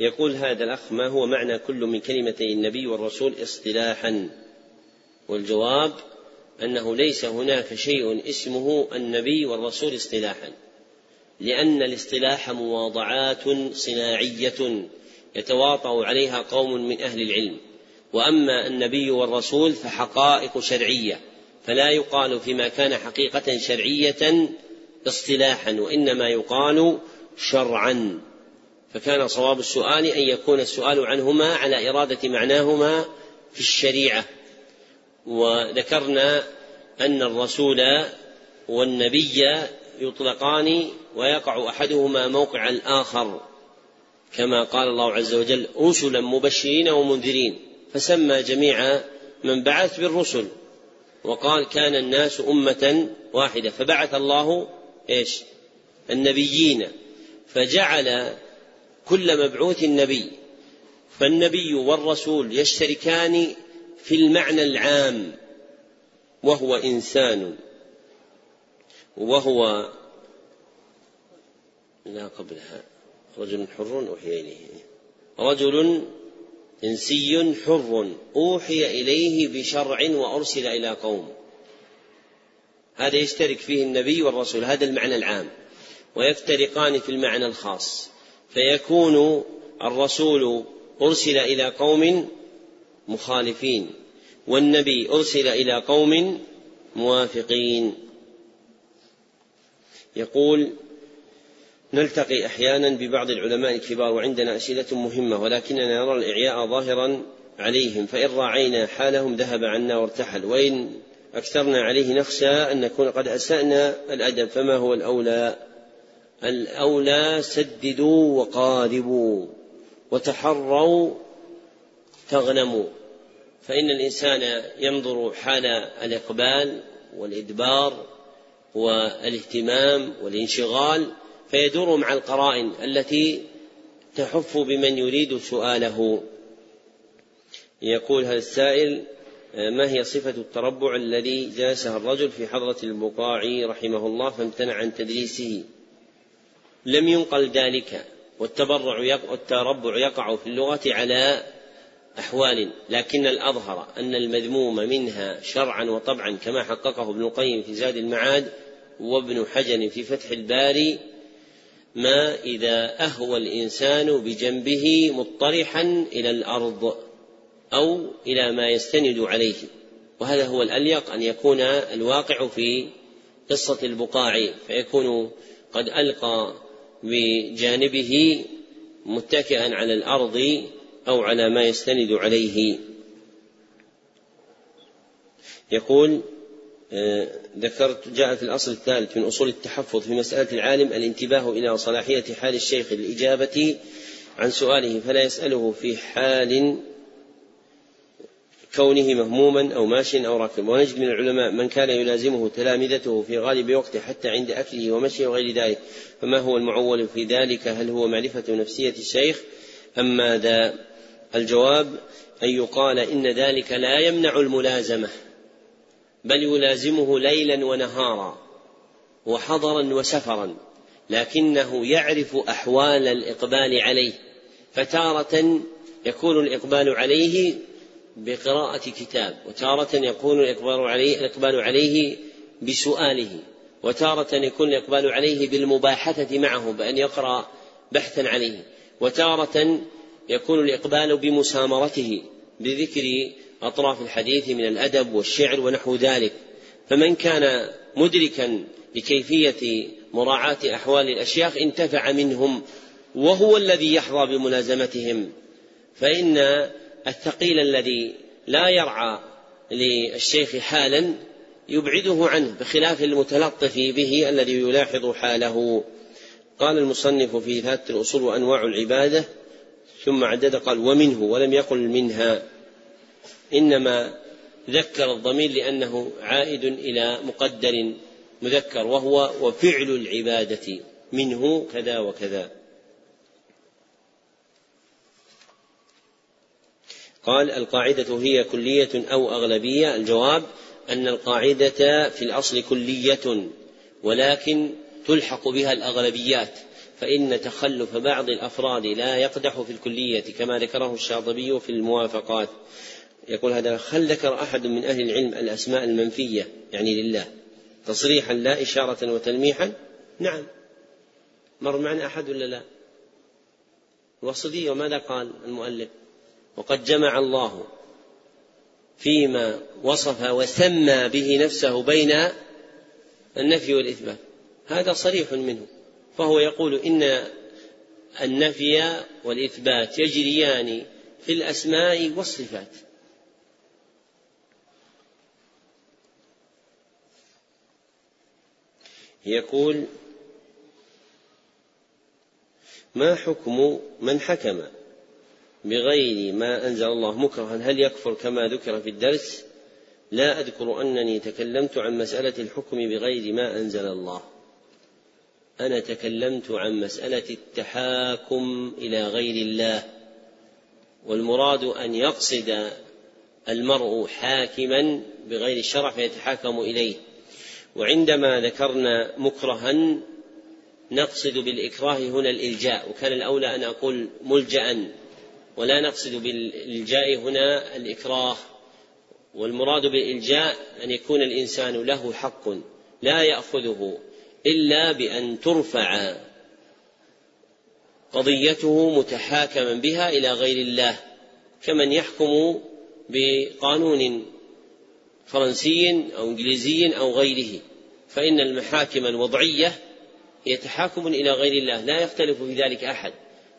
S1: يقول هذا الأخ ما هو معنى كل من كلمتي النبي والرسول اصطلاحا؟ والجواب أنه ليس هناك شيء اسمه النبي والرسول اصطلاحا لأن الاصطلاح مواضعات صناعية يتواطأ عليها قوم من أهل العلم وأما النبي والرسول فحقائق شرعية فلا يقال فيما كان حقيقة شرعية اصطلاحا وإنما يقال شرعا. فكان صواب السؤال أن يكون السؤال عنهما على إرادة معناهما في الشريعة. وذكرنا أن الرسول والنبي يطلقان ويقع أحدهما موقع الآخر. كما قال الله عز وجل رسلا مبشرين ومنذرين فسمى جميع من بعث بالرسل. وقال كان الناس أمة واحدة فبعث الله إيش؟ النبيين. فجعل كل مبعوث نبي فالنبي والرسول يشتركان في المعنى العام وهو إنسان وهو لا قبلها رجل حر أوحي إليه رجل إنسي حر أوحي إليه بشرع وأرسل إلى قوم. هذا يشترك فيه النبي والرسول هذا المعنى العام ويفترقان في المعنى الخاص. فيكون الرسول أرسل إلى قوم مخالفين والنبي أرسل إلى قوم موافقين. يقول نلتقي أحيانا ببعض العلماء الكبار وعندنا أسئلة مهمة ولكننا نرى الإعياء ظاهرا عليهم فإن راعينا حالهم ذهب عنا وارتحل وإن أكثرنا عليه نخشى أن نكون قد أسأنا الأدب فما هو الأولى؟ الأولى سددوا وقاربوا وتحروا تغنموا. فإن الإنسان ينظر حال الإقبال والإدبار والاهتمام والانشغال فيدور مع القرائن التي تحف بمن يريد سؤاله. يقول هذا السائل ما هي صفة التربع الذي جلسها الرجل في حضرة البقاعي رحمه الله فامتنع عن تدريسه؟ لم ينقل ذلك والتبرع والتربع يقع في اللغة على أحوال لكن الأظهر أن المذموم منها شرعا وطبعا كما حققه ابن القيم في زاد المعاد وابن حجر في فتح الباري ما إذا أهوى الإنسان بجنبه مطرحا إلى الأرض أو إلى ما يستند عليه. وهذا هو الأليق أن يكون الواقع في قصة البقاع فيكون قد ألقى بجانبه متكئا على الأرض أو على ما يستند عليه. يقول آه، ذكرت جاء في الأصل الثالث من أصول التحفظ في مسألة العالم الانتباه إلى صلاحية حال الشيخ للإجابة عن سؤاله فلا يسأله في حال كونه مهموما أو ماشيا أو راكبا. ونجد من العلماء من كان يلازمه تلامذته في غالب وقته حتى عند أكله ومشيه وغير ذلك. فما هو المعول في ذلك؟ هل هو معرفة نفسية الشيخ؟ أم ماذا الجواب أن يقال إن ذلك لا يمنع الملازمة بل يلازمه ليلا ونهارا وحضرا وسفرا لكنه يعرف أحوال الإقبال عليه فتارة يكون الإقبال عليه بقراءة كتاب وتارة يكون الإقبال عليه الإقبال عليه بسؤاله وتارة يكون الإقبال عليه بالمباحثة معه بأن يقرأ بحثا عليه وتارة يكون الإقبال بمسامرته بذكر أطراف الحديث من الأدب والشعر ونحو ذلك. فمن كان مدركا لكيفية مراعاة أحوال الأشياخ انتفع منهم وهو الذي يحظى بملازمتهم. فإن الثقيل الذي لا يرعى للشيخ حالا يبعده عنه بخلاف المتلطف به الذي يلاحظ حاله. قال المصنف في ذات الأصول وأنواع العبادة ثم عدد قال ومنه ولم يقل منها. إنما ذكر الضمير لأنه عائد إلى مقدر مذكر وهو وفعل العبادة منه كذا وكذا. قال القاعدة هي كلية أو أغلبية. الجواب أن القاعدة في الأصل كلية ولكن تلحق بها الأغلبيات فإن تخلف بعض الأفراد لا يقدح في الكلية كما ذكره الشاطبي في الموافقات. يقول هذا هل ذكر أحد من أهل العلم الأسماء المنفية؟ يعني لله. تصريحا لا إشارة وتلميحا؟ نعم. مر معنا أحد ولا لا؟ الوصدية وماذا قال المؤلف؟ وقد جمع الله فيما وصف وسمى به نفسه بين النفي والإثبات. هذا صريح منه. فهو يقول إن النفي والإثبات يجريان في الأسماء والصفات. يقول ما حكم من حكم؟ بغير ما أنزل الله مكرها. هل يكفر كما ذكر في الدرس؟ لا أذكر أنني تكلمت عن مسألة الحكم بغير ما أنزل الله. أنا تكلمت عن مسألة التحاكم إلى غير الله والمراد أن يقصد المرء حاكما بغير الشرع فيتحاكم إليه. وعندما ذكرنا مكرها نقصد بالإكراه هنا الإلجاء. وكان الأولى أن أقول ملجأ ولا نقصد بالإلجاء هنا الإكراه والمراد بالإلجاء أن يكون الإنسان له حق لا يأخذه إلا بأن ترفع قضيته متحاكما بها إلى غير الله كمن يحكم بقانون فرنسي أو إنجليزي أو غيره فإن المحاكم الوضعية هي تحاكم إلى غير الله لا يختلف في ذلك أحد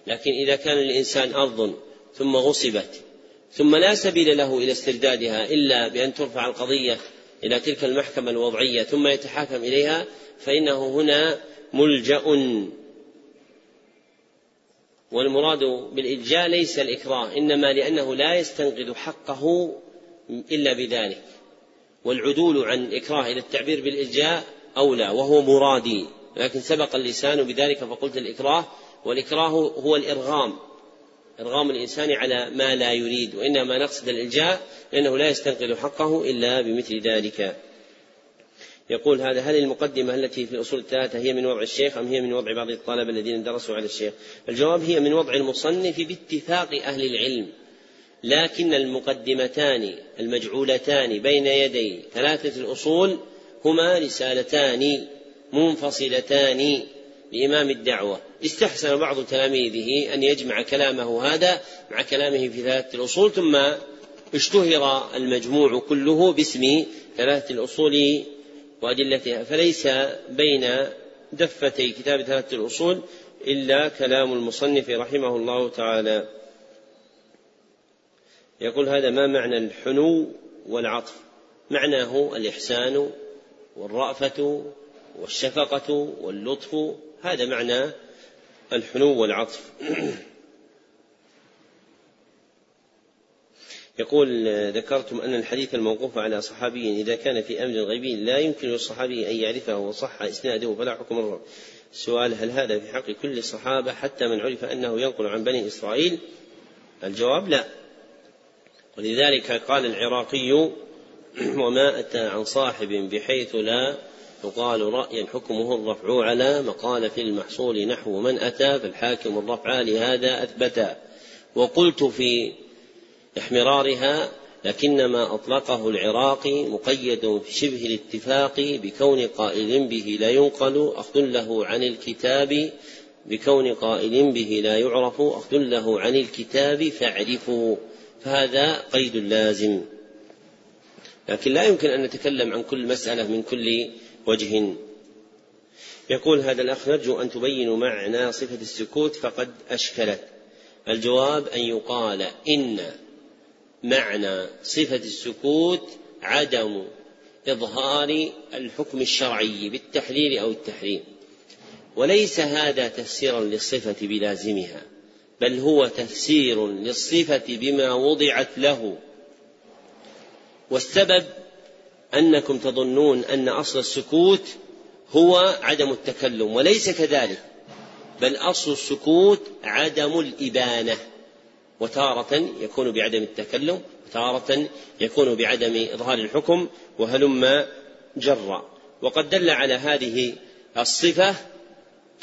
S1: لكن إذا كان للإنسان أرض ثم غصبت. ثم لا سبيل له إلى استردادها إلا بأن ترفع القضية إلى تلك المحكمة الوضعية ثم يتحاكم إليها فإنه هنا ملجأ. والمراد بالإلجاء ليس الإكراه إنما لأنه لا يستنقذ حقه إلا بذلك. والعدول عن الإكراه إلى التعبير بالإلجاء أولى وهو مرادي لكن سبق اللسان بذلك فقلت الإكراه والإكراه هو الإرغام. إرغام الإنسان على ما لا يريد وإنما نقصد الإلجاء لأنه لا يستنقذ حقه إلا بمثل ذلك. يقول هذا هل المقدمة التي في الأصول الثلاثة هي من وضع الشيخ أم هي من وضع بعض الطلبة الذين درسوا على الشيخ؟ الجواب هي من وضع المصنف باتفاق أهل العلم لكن المقدمتان المجعولتان بين يدي ثلاثة الأصول هما رسالتان منفصلتان لإمام الدعوة. استحسن بعض تلاميذه أن يجمع كلامه هذا مع كلامه في ثلاثة الأصول ثم اشتهر المجموع كله باسم ثلاثة الأصول وأدلتها. فليس بين دفتي كتاب ثلاثة الأصول إلا كلام المصنف رحمه الله تعالى. يقول هذا ما معنى الحنو والعطف؟ معناه الإحسان والرأفة والشفقة واللطف هذا معنى الحنو والعطف. يقول ذكرتم أن الحديث الموقوف على صحابي إذا كان في أمر غيبي لا يمكن للصحابي أن يعرفه وصح إسناده فلا حكم السؤال هل هذا في حق كل الصحابة حتى من عرف أنه ينقل عن بني إسرائيل؟ الجواب لا. ولذلك قال العراقي وما أتى عن صاحب بحيث لا يقال رأيا حكمه الرفع على مقال في المحصول نحو من أتى فالحاكم الرفع لهذا أثبتا وقلت في إحمرارها لكنما أطلقه العراقي مقيد في شبه الاتفاق بكون قائل به لا ينقل أخذ له عن الكتاب بكون قائل به لا يعرف أخذ له عن الكتاب فاعرفه فهذا قيد لازم. لكن لا يمكن أن نتكلم عن كل مسألة من كل وجه. يقول هذا الأخ نرجو أن تبينوا معنى صفة السكوت فقد أشكلت. الجواب أن يقال إن معنى صفة السكوت عدم إظهار الحكم الشرعي بالتحليل أو التحريم. وليس هذا تفسيرا للصفة بلازمها بل هو تفسير للصفة بما وضعت له. والسبب أنكم تظنون أن أصل السكوت هو عدم التكلم وليس كذلك بل أصل السكوت عدم الإبانة وتارة يكون بعدم التكلم وتارة يكون بعدم إظهار الحكم وهلم جرا. وقد دل على هذه الصفة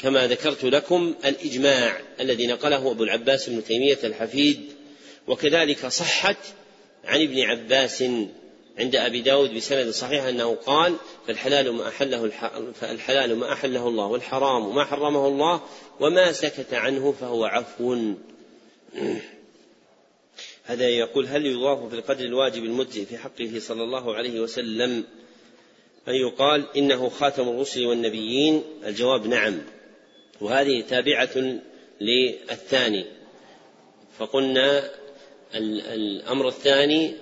S1: كما ذكرت لكم الإجماع الذي نقله أبو العباس بن تيمية الحفيد وكذلك صحت عن ابن عباس عند أبي داود بسند صحيح أنه قال فالحلال ما أحله فالحلال ما أحله الله والحرام ما حرمه الله وما سكت عنه فهو عفو. هذا يقول هل يضاف في القدر الواجب المجزئ في حقه صلى الله عليه وسلم أن يقال إنه خاتم الرسل والنبيين؟ الجواب نعم. وهذه تابعة للثاني فقلنا الأمر الثاني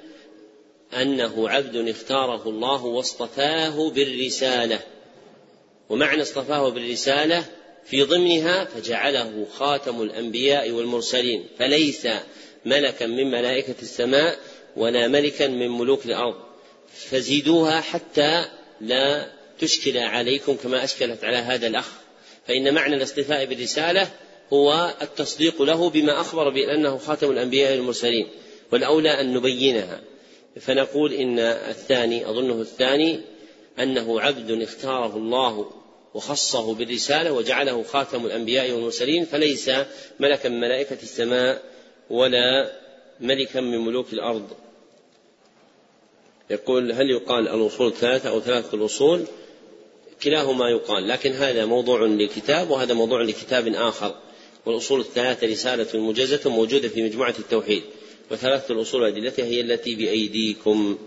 S1: أنه عبد اختاره الله واصطفاه بالرسالة. ومعنى اصطفاه بالرسالة في ضمنها فجعله خاتم الأنبياء والمرسلين. فليس ملكا من ملائكة السماء ولا ملكا من ملوك الأرض. فزيدوها حتى لا تشكل عليكم كما أشكلت على هذا الأخ. فإن معنى الاصطفاء بالرسالة هو التصديق له بما أخبر بأنه خاتم الأنبياء والمرسلين. والأولى أن نبينها. فنقول إن الثاني أظنه الثاني أنه عبد اختاره الله وخصه بالرسالة وجعله خاتم الأنبياء والمرسلين فليس ملكا من ملائكة السماء ولا ملكا من ملوك الأرض. يقول هل يقال الأصول ثلاثة أو ثلاثة الأصول كلاهما يقال لكن هذا موضوع لكتاب وهذا موضوع لكتاب آخر. والأصول الثلاثة رسالة مجزة موجودة في مجموعة التوحيد. وثلاثة الأصول وأدلتها هي التي بأيديكم.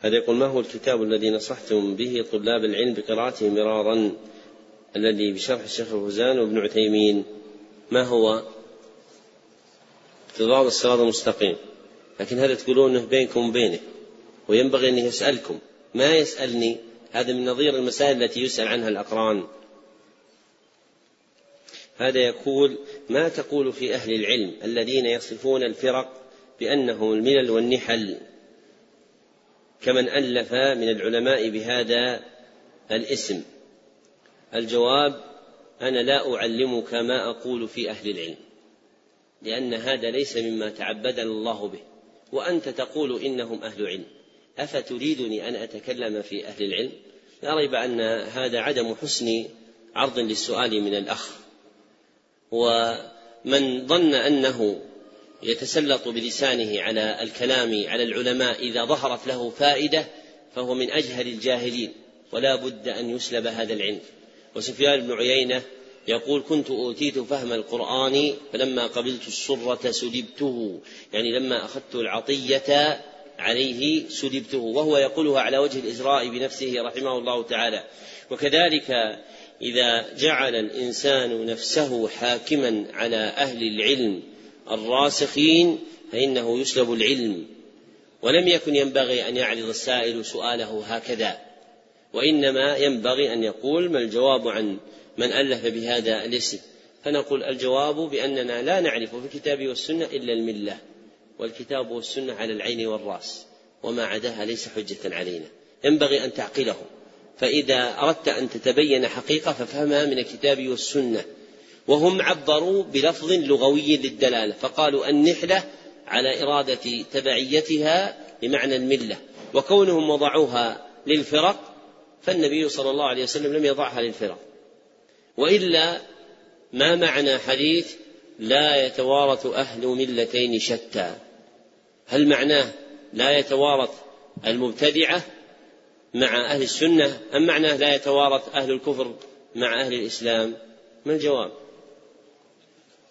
S1: هذا يقول ما هو الكتاب الذي نصحتم به طلاب العلم بقراءته مرارا الذي بشرح الشيخ الفوزان وابن عثيمين؟ ما هو؟ اقتضاء الصراط المستقيم. لكن هذا تقولون إنه بينكم وبينه وينبغي أن يسألكم. ما يسألني؟ هذا من نظير المسائل التي يسأل عنها الأقران. هذا يقول ما تقول في أهل العلم الذين يصفون الفرق بأنهم الملل والنحل كمن ألف من العلماء بهذا الاسم؟ الجواب أنا لا أعلمك ما أقول في أهل العلم لأن هذا ليس مما تعبدنا الله به وأنت تقول إنهم أهل علم. أفتريدني أن أتكلم في أهل العلم؟ لا ريب أن هذا عدم حسن عرض للسؤال من الأخ. ومن ظن أنه يتسلط بلسانه على الكلام على العلماء إذا ظهرت له فائدة فهو من أجهل الجاهلين ولا بد أن يسلب هذا العلم وسفيان بن عيينة يقول كنت أوتيت فهم القرآن فلما قبلت السرة سلبته يعني لما أخذت العطية عليه سلبته وهو يقولها على وجه الإجراء بنفسه رحمه الله تعالى. وكذلك إذا جعل الإنسان نفسه حاكما على أهل العلم الراسخين فإنه يسلب العلم. ولم يكن ينبغي أن يعرض السائل سؤاله هكذا وإنما ينبغي أن يقول ما الجواب عن من ألف بهذا الاسم. فنقول الجواب بأننا لا نعرف في الكتاب والسنة إلا الملة والكتاب والسنة على العين والرأس وما عداها ليس حجة علينا. ينبغي أن تعقله. فإذا أردت أن تتبين حقيقة فافهمها من الكتاب والسنة. وهم عبروا بلفظ لغوي للدلالة فقالوا النحلة على إرادة تبعيتها بمعنى الملة وكونهم وضعوها للفرق فالنبي صلى الله عليه وسلم لم يضعها للفرق. وإلا ما معنى حديث لا يتوارث أهل ملتين شتى؟ هل معناه لا يتوارث المبتدعة مع أهل السنة أم معناه لا يتوارث أهل الكفر مع أهل الإسلام؟ ما الجواب؟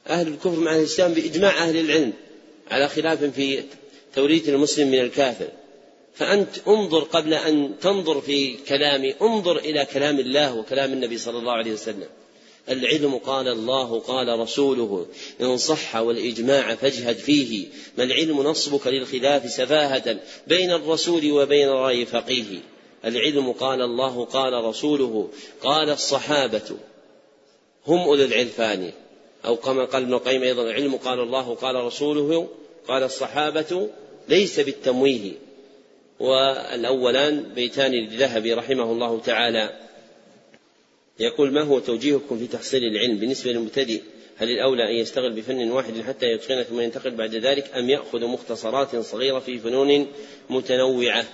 S1: أهل الكفر مع أهل الإسلام بإجماع أهل العلم على خلاف في توريث المسلم من الكافر. فأنت انظر قبل أن تنظر في كلامي انظر إلى كلام الله وكلام النبي صلى الله عليه وسلم. العلم قال الله قال رسوله إن صح والإجماع فاجهد فيه. ما العلم نصبك للخلاف سفاهة بين الرسول وبين رأي فقيه؟ العلم قال الله قال رسوله قال الصحابة. هم أولو العرفان أو كما قال ابن القيم أيضا العلم قال الله قال رسوله قال الصحابة. ليس بالتمويه. والأولان بيتان للذهبي رحمه الله تعالى. يقول ما هو توجيهكم في تحصيل العلم بالنسبة للمبتدئ؟ هل الأولى أن يشتغل بفن واحد حتى يتقن ثم ينتقل بعد ذلك أم يأخذ مختصرات صغيرة في فنون متنوعة؟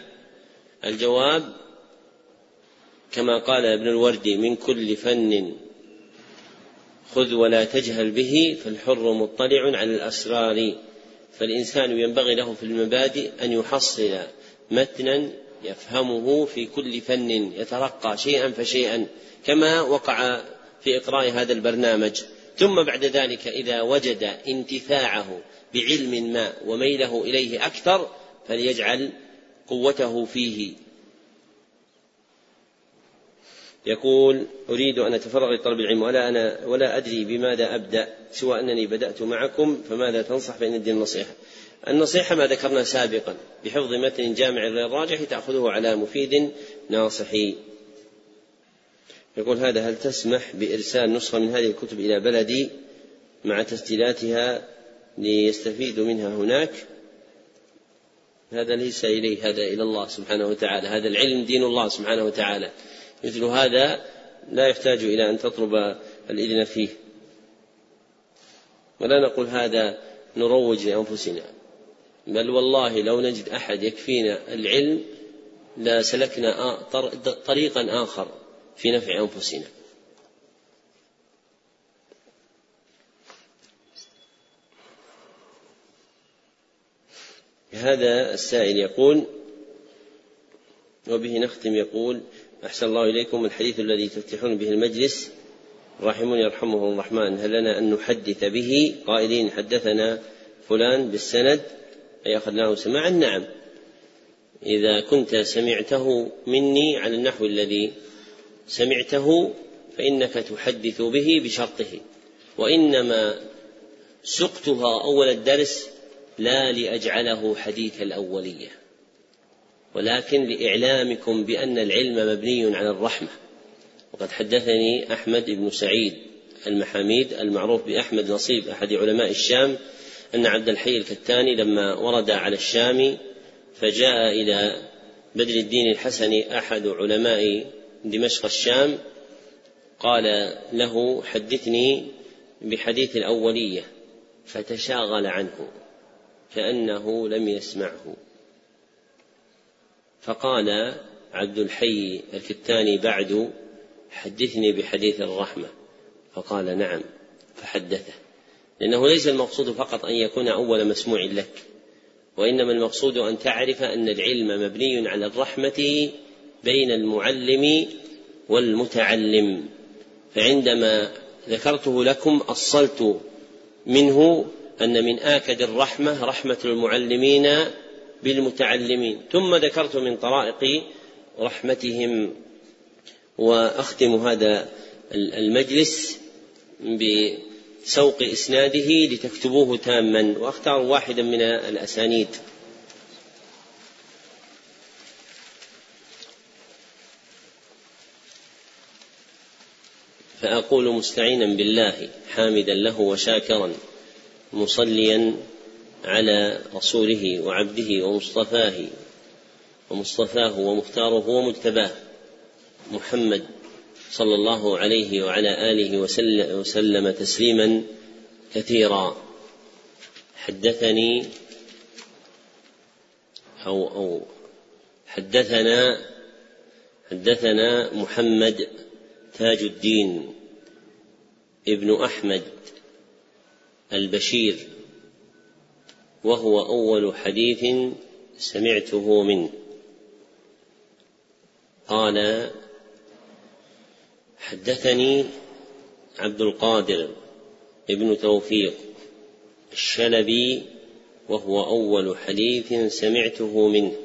S1: الجواب كما قال ابن الوردي من كل فن خذ ولا تجهل به فالحر مطلع على الأسرار. فالإنسان ينبغي له في المبادئ أن يحصل متنا يفهمه في كل فن يترقى شيئا فشيئا كما وقع في إقراء هذا البرنامج. ثم بعد ذلك إذا وجد انتفاعه بعلم ما وميله إليه أكثر فليجعل قوته فيه. يقول أريد أن أتفرغ لطلب العلم ولا أنا ولا أدري بماذا أبدأ سوى أنني بدأت معكم فماذا تنصح؟ فإن الدين النصيحة النصيحة ما ذكرنا سابقا بحفظ متن جامع غير الراجح تأخذه على مفيد ناصح. يقول هذا هل تسمح بإرسال نسخة من هذه الكتب إلى بلدي مع تسجيلاتها ليستفيدوا منها هناك؟ هذا ليس إليه هذا إلى الله سبحانه وتعالى. هذا العلم دين الله سبحانه وتعالى. مثل هذا لا يحتاج إلى أن تطلب الإذن فيه. ولا نقول هذا نروج لأنفسنا. بل والله لو نجد أحد يكفينا العلم لسلكنا طريقا آخر في نفع أنفسنا. هذا السائل يقول وبه نختم يقول أحسن الله إليكم الحديث الذي تفتحون به المجلس الراحمون يرحمهم الرحمن هل لنا أن نحدث به؟ قائلين حدثنا فلان بالسند أي أخذناه سماعا؟ نعم. إذا كنت سمعته مني على النحو الذي سمعته فإنك تحدث به بشرطه وإنما سقتها أول الدرس لا لأجعله حديث الأولية. ولكن لإعلامكم بأن العلم مبني على الرحمة. وقد حدثني أحمد بن سعيد المحاميد المعروف بأحمد نصيب أحد علماء الشام أن عبد الحي الكتاني لما ورد على الشام فجاء إلى بدر الدين الحسني أحد علماء دمشق الشام قال له حدثني بحديث الأولية. فتشاغل عنه. كأنه لم يسمعه. فقال عبد الحي الكتاني بعد حدثني بحديث الرحمة. فقال نعم فحدثه. لأنه ليس المقصود فقط أن يكون أول مسموع لك وإنما المقصود أن تعرف أن العلم مبني على الرحمة بين المعلم والمتعلم. فعندما ذكرته لكم أصلت منه أن من آكد الرحمة رحمة المعلمين بالمتعلمين. ثم ذكرت من طرائق رحمتهم وأختم هذا المجلس بسوق إسناده لتكتبوه تاما. وأختار واحدا من الأسانيد. فأقول مستعينا بالله حامدا له وشاكرا. مصليا على رسوله وعبده ومصطفاه ومصطفاه ومختاره ومجتباه محمد صلى الله عليه وعلى آله وسلم, تسليما كثيرا. حدثني أو أو حدثنا حدثنا محمد تاج الدين ابن أحمد البشير وهو أول حديث سمعته منه. قال حدثني عبد القادر ابن توفيق الشلبي وهو أول حديث سمعته منه.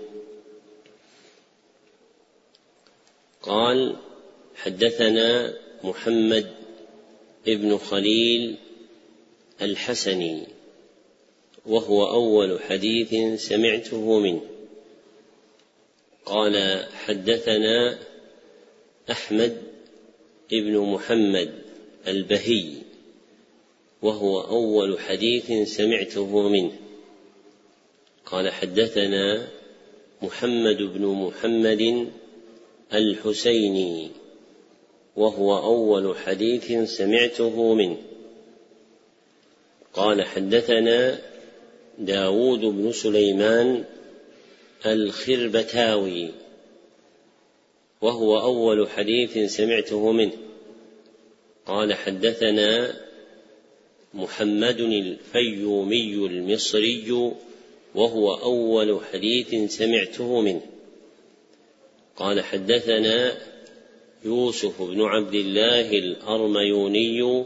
S1: قال حدثنا محمد ابن خليل الحسني وهو أول حديث سمعته منه. قال حدثنا أحمد ابن محمد البهي وهو أول حديث سمعته منه. قال حدثنا محمد بن محمد الحسيني وهو أول حديث سمعته منه. قال حدثنا داود بن سليمان الخربتاوي وهو أول حديث سمعته منه. قال حدثنا محمد الفيومي المصري وهو أول حديث سمعته منه. قال حدثنا يوسف بن عبد الله الأرميوني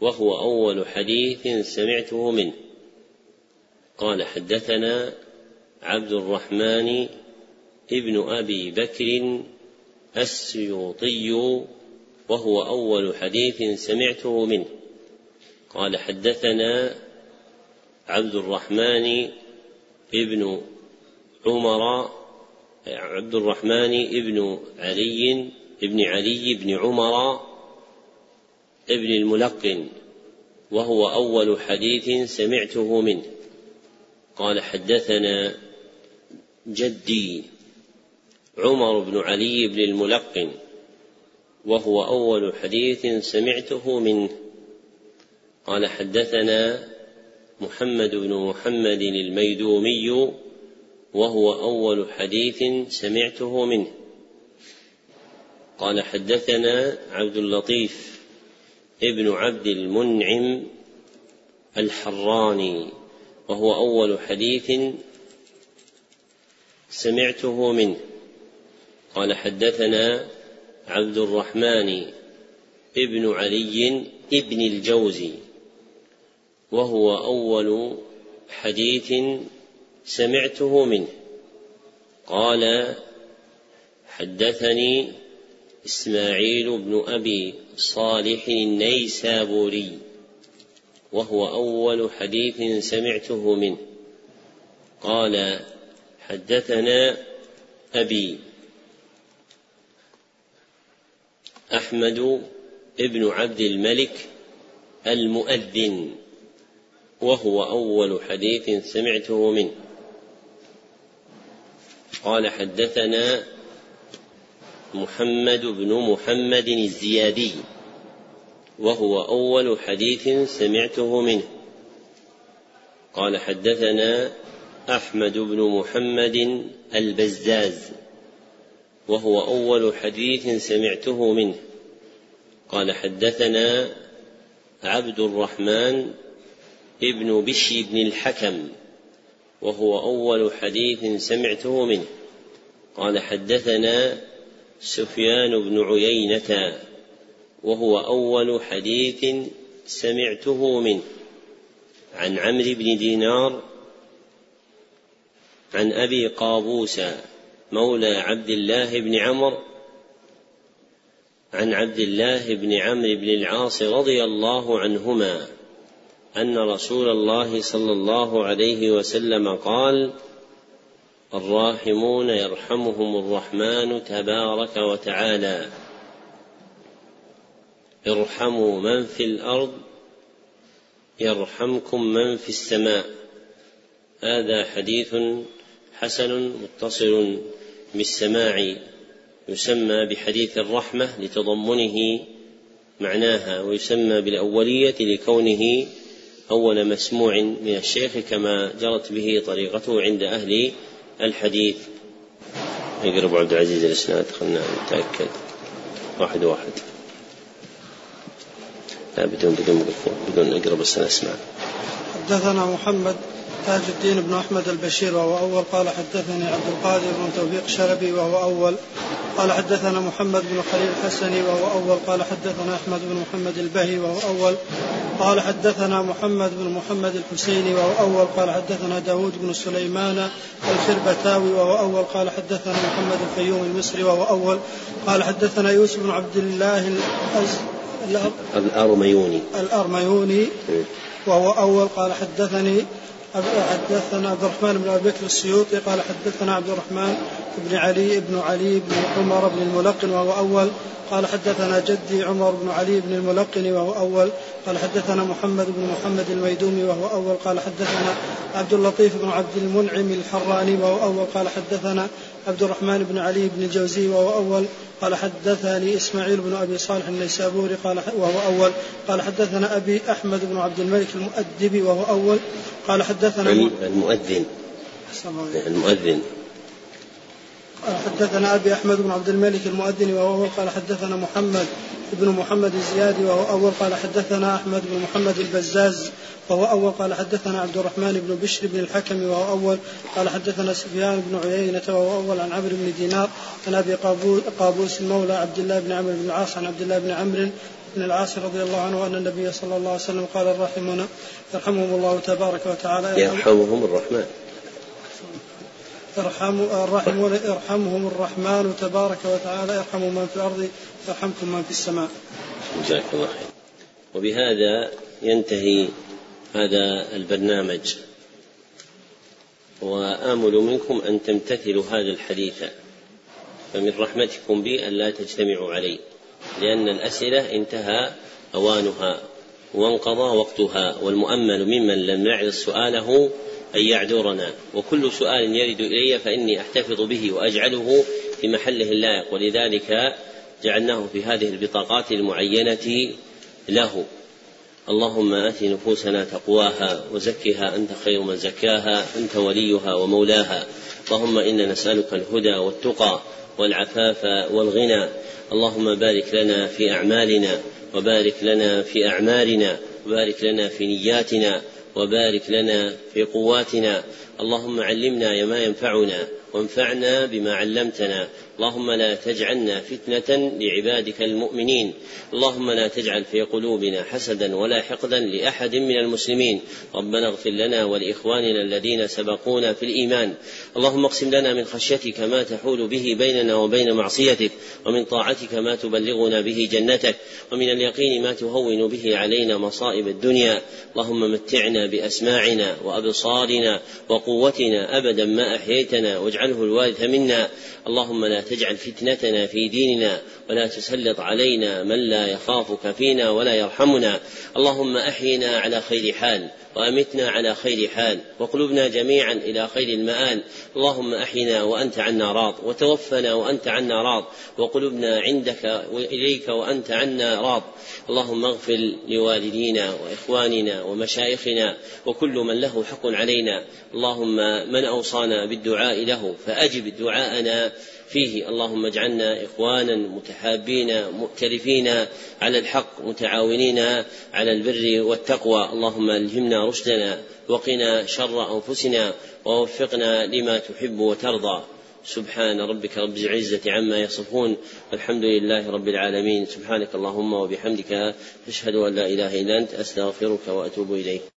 S1: وهو أول حديث سمعته منه. قال حدثنا عبد الرحمن ابن أبي بكر السيوطي وهو أول حديث سمعته منه. قال حدثنا عبد الرحمن ابن عمر عبد الرحمن ابن علي ابن علي بن عمر ابن الملقن وهو أول حديث سمعته منه. قال حدثنا جدي عمر بن علي بن الملقن وهو أول حديث سمعته منه. قال حدثنا محمد بن محمد الميدومي وهو أول حديث سمعته منه. قال حدثنا عبد اللطيف ابن عبد المنعم الحراني وهو أول حديث سمعته منه. قال حدثنا عبد الرحمن ابن علي ابن الجوزي وهو أول حديث سمعته منه. قال حدثني إسماعيل بن أبي صالح النيسابوري وهو أول حديث سمعته منه. قال حدثنا أبي أحمد ابن عبد الملك المؤذن وهو أول حديث سمعته منه. قال حدثنا محمد بن محمد الزيادي وهو أول حديث سمعته منه. قال حدثنا أحمد بن محمد البزاز وهو أول حديث سمعته منه. قال حدثنا عبد الرحمن ابن بشي بن الحكم وهو أول حديث سمعته منه. قال حدثنا سفيان بن عيينة وهو أول حديث سمعته منه. عن عمرو بن دينار عن أبي قابوس مولى عبد الله بن عمرو عن عبد الله بن عمرو بن العاص رضي الله عنهما أن رسول الله صلى الله عليه وسلم قال الراحمون يرحمهم الرحمن تبارك وتعالى. ارحموا من في الأرض يرحمكم من في السماء. هذا حديث حسن متصل بالسماع يسمى بحديث الرحمة لتضمنه معناها ويسمى بالأولية لكونه أول مسموع من الشيخ كما جرت به طريقته عند أهل الحديث. يقرب عبد العزيز الإسناد خلنا نتأكد. واحد واحد. لا بدون بدون بدون اقرا بس أنا اسمع.
S2: حدثنا محمد تاج الدين بن أحمد البشير وهو أول. قال حدثني عبد القادر بن توفيق شلبي وهو أول. قال حدثنا محمد بن خليل الحسني وهو أول. قال حدثنا أحمد بن محمد البهي وهو أول. قال حدثنا محمد بن محمد الحسيني وهو أول. قال حدثنا داود بن سليمان الخربتاوي وهو أول. قال حدثنا محمد الفيوم المصري وهو أول. قال حدثنا يوسف بن عبد الله الأز
S1: الأرميوني.
S2: الأرميوني. وهو أول. قال حدثني حدثنا عبد الرحمن بن أبي بكر السيوطي. قال حدثنا عبد الرحمن بن علي بن علي بن عمر بن الملقن وهو أول. قال حدثنا جدي عمر بن علي بن الملقن وهو أول قال حدثنا محمد بن محمد الميدومي وهو أول قال حدثنا عبد اللطيف بن عبد المنعم الحراني وهو أول قال حدثنا عبد الرحمن بن علي بن الجوزي وهو أول قال حدثني إسماعيل بن أبي صالح النيسابوري قال وهو أول قال حدثنا أبي أحمد بن عبد الملك المؤدبي وهو أول قال حدثنا
S1: المؤذن. المؤذن.
S2: قال حدثنا أبي أحمد بن عبد الملك المؤذن وهو اول قال حدثنا محمد بن محمد الزيادي وهو أول قال حدثنا أحمد بن محمد البزاز وهو أول قال حدثنا عبد الرحمن بن بشر بن الحكم وهو أول قال حدثنا سفيان بن عيينة وهو أول عن عمرو بن دينار عن أبي قابوس مولى عبد الله بن عمرو بن العاص عن عبد الله بن عمرو بن العاص رضي الله عنه أن النبي صلى الله عليه وسلم قال الراحمون يرحمهم الله تبارك وتعالى.
S1: يرحمهم الرحمن.
S2: ارحموا الراحمون يرحمهم الرحمن تبارك وتعالى. يرحموا من في الأرض يرحمكم من في السماء.
S1: جزاك الله خير. وبهذا ينتهي هذا البرنامج. وآمل منكم أن تمتثلوا هذا الحديث. فمن رحمتكم بي أن لا تجتمعوا علي. لأن الأسئلة انتهى أوانها وانقضى وقتها. والمؤمل ممن لم يعرض سؤاله أن يعذرنا. وكل سؤال يرد إلي فإني أحتفظ به وأجعله في محله اللائق. ولذلك جعلناه في هذه البطاقات المعينة له. اللهم آت نفوسنا تقواها وزكها. أنت خير من زكاها أنت وليها ومولاها. اللهم إنا نسألك الهدى والتقى والعفاف والغنى. اللهم بارك لنا في أعمالنا وبارك لنا في أعمالنا وبارك لنا في نياتنا. وبارك لنا في قواتنا. اللهم علمنا ما ينفعنا وانفعنا بما علمتنا. اللهم لا تجعلنا فتنة لعبادك المؤمنين. اللهم لا تجعل في قلوبنا حسدا ولا حقدا لأحد من المسلمين. ربنا اغفر لنا ولإخواننا الذين سبقونا في الإيمان. اللهم اقسم لنا من خشيتك ما تحول به بيننا وبين معصيتك ومن طاعتك ما تبلغنا به جنتك ومن اليقين ما تهون به علينا مصائب الدنيا. اللهم متعنا بأسماعنا وأبصارنا وقوتنا أبدا ما أحييتنا واجعله الوارث منا. اللهم لا تجعل فتنتنا في ديننا ولا تسلط علينا من لا يخافك فينا ولا يرحمنا. اللهم أحينا على خير حال وأمتنا على خير حال وقلوبنا جميعا إلى خير المآل. اللهم أحينا وأنت عنا راض وتوفنا وأنت عنا راض وقلوبنا عندك وإليك وأنت عنا راض. اللهم اغفر لوالدينا وإخواننا ومشايخنا وكل من له حق علينا. اللهم من أوصانا بالدعاء له فأجب دعاءنا. فيه اللهم اجعلنا إخوانا متحابين مؤتلفين على الحق متعاونين على البر والتقوى. اللهم ألهمنا رشدنا وقنا شر أنفسنا ووفقنا لما تحب وترضى. سبحان ربك رب العزة عما يصفون والحمد لله رب العالمين. سبحانك اللهم وبحمدك أشهد أن لا إله إلا أنت أستغفرك وأتوب إليك.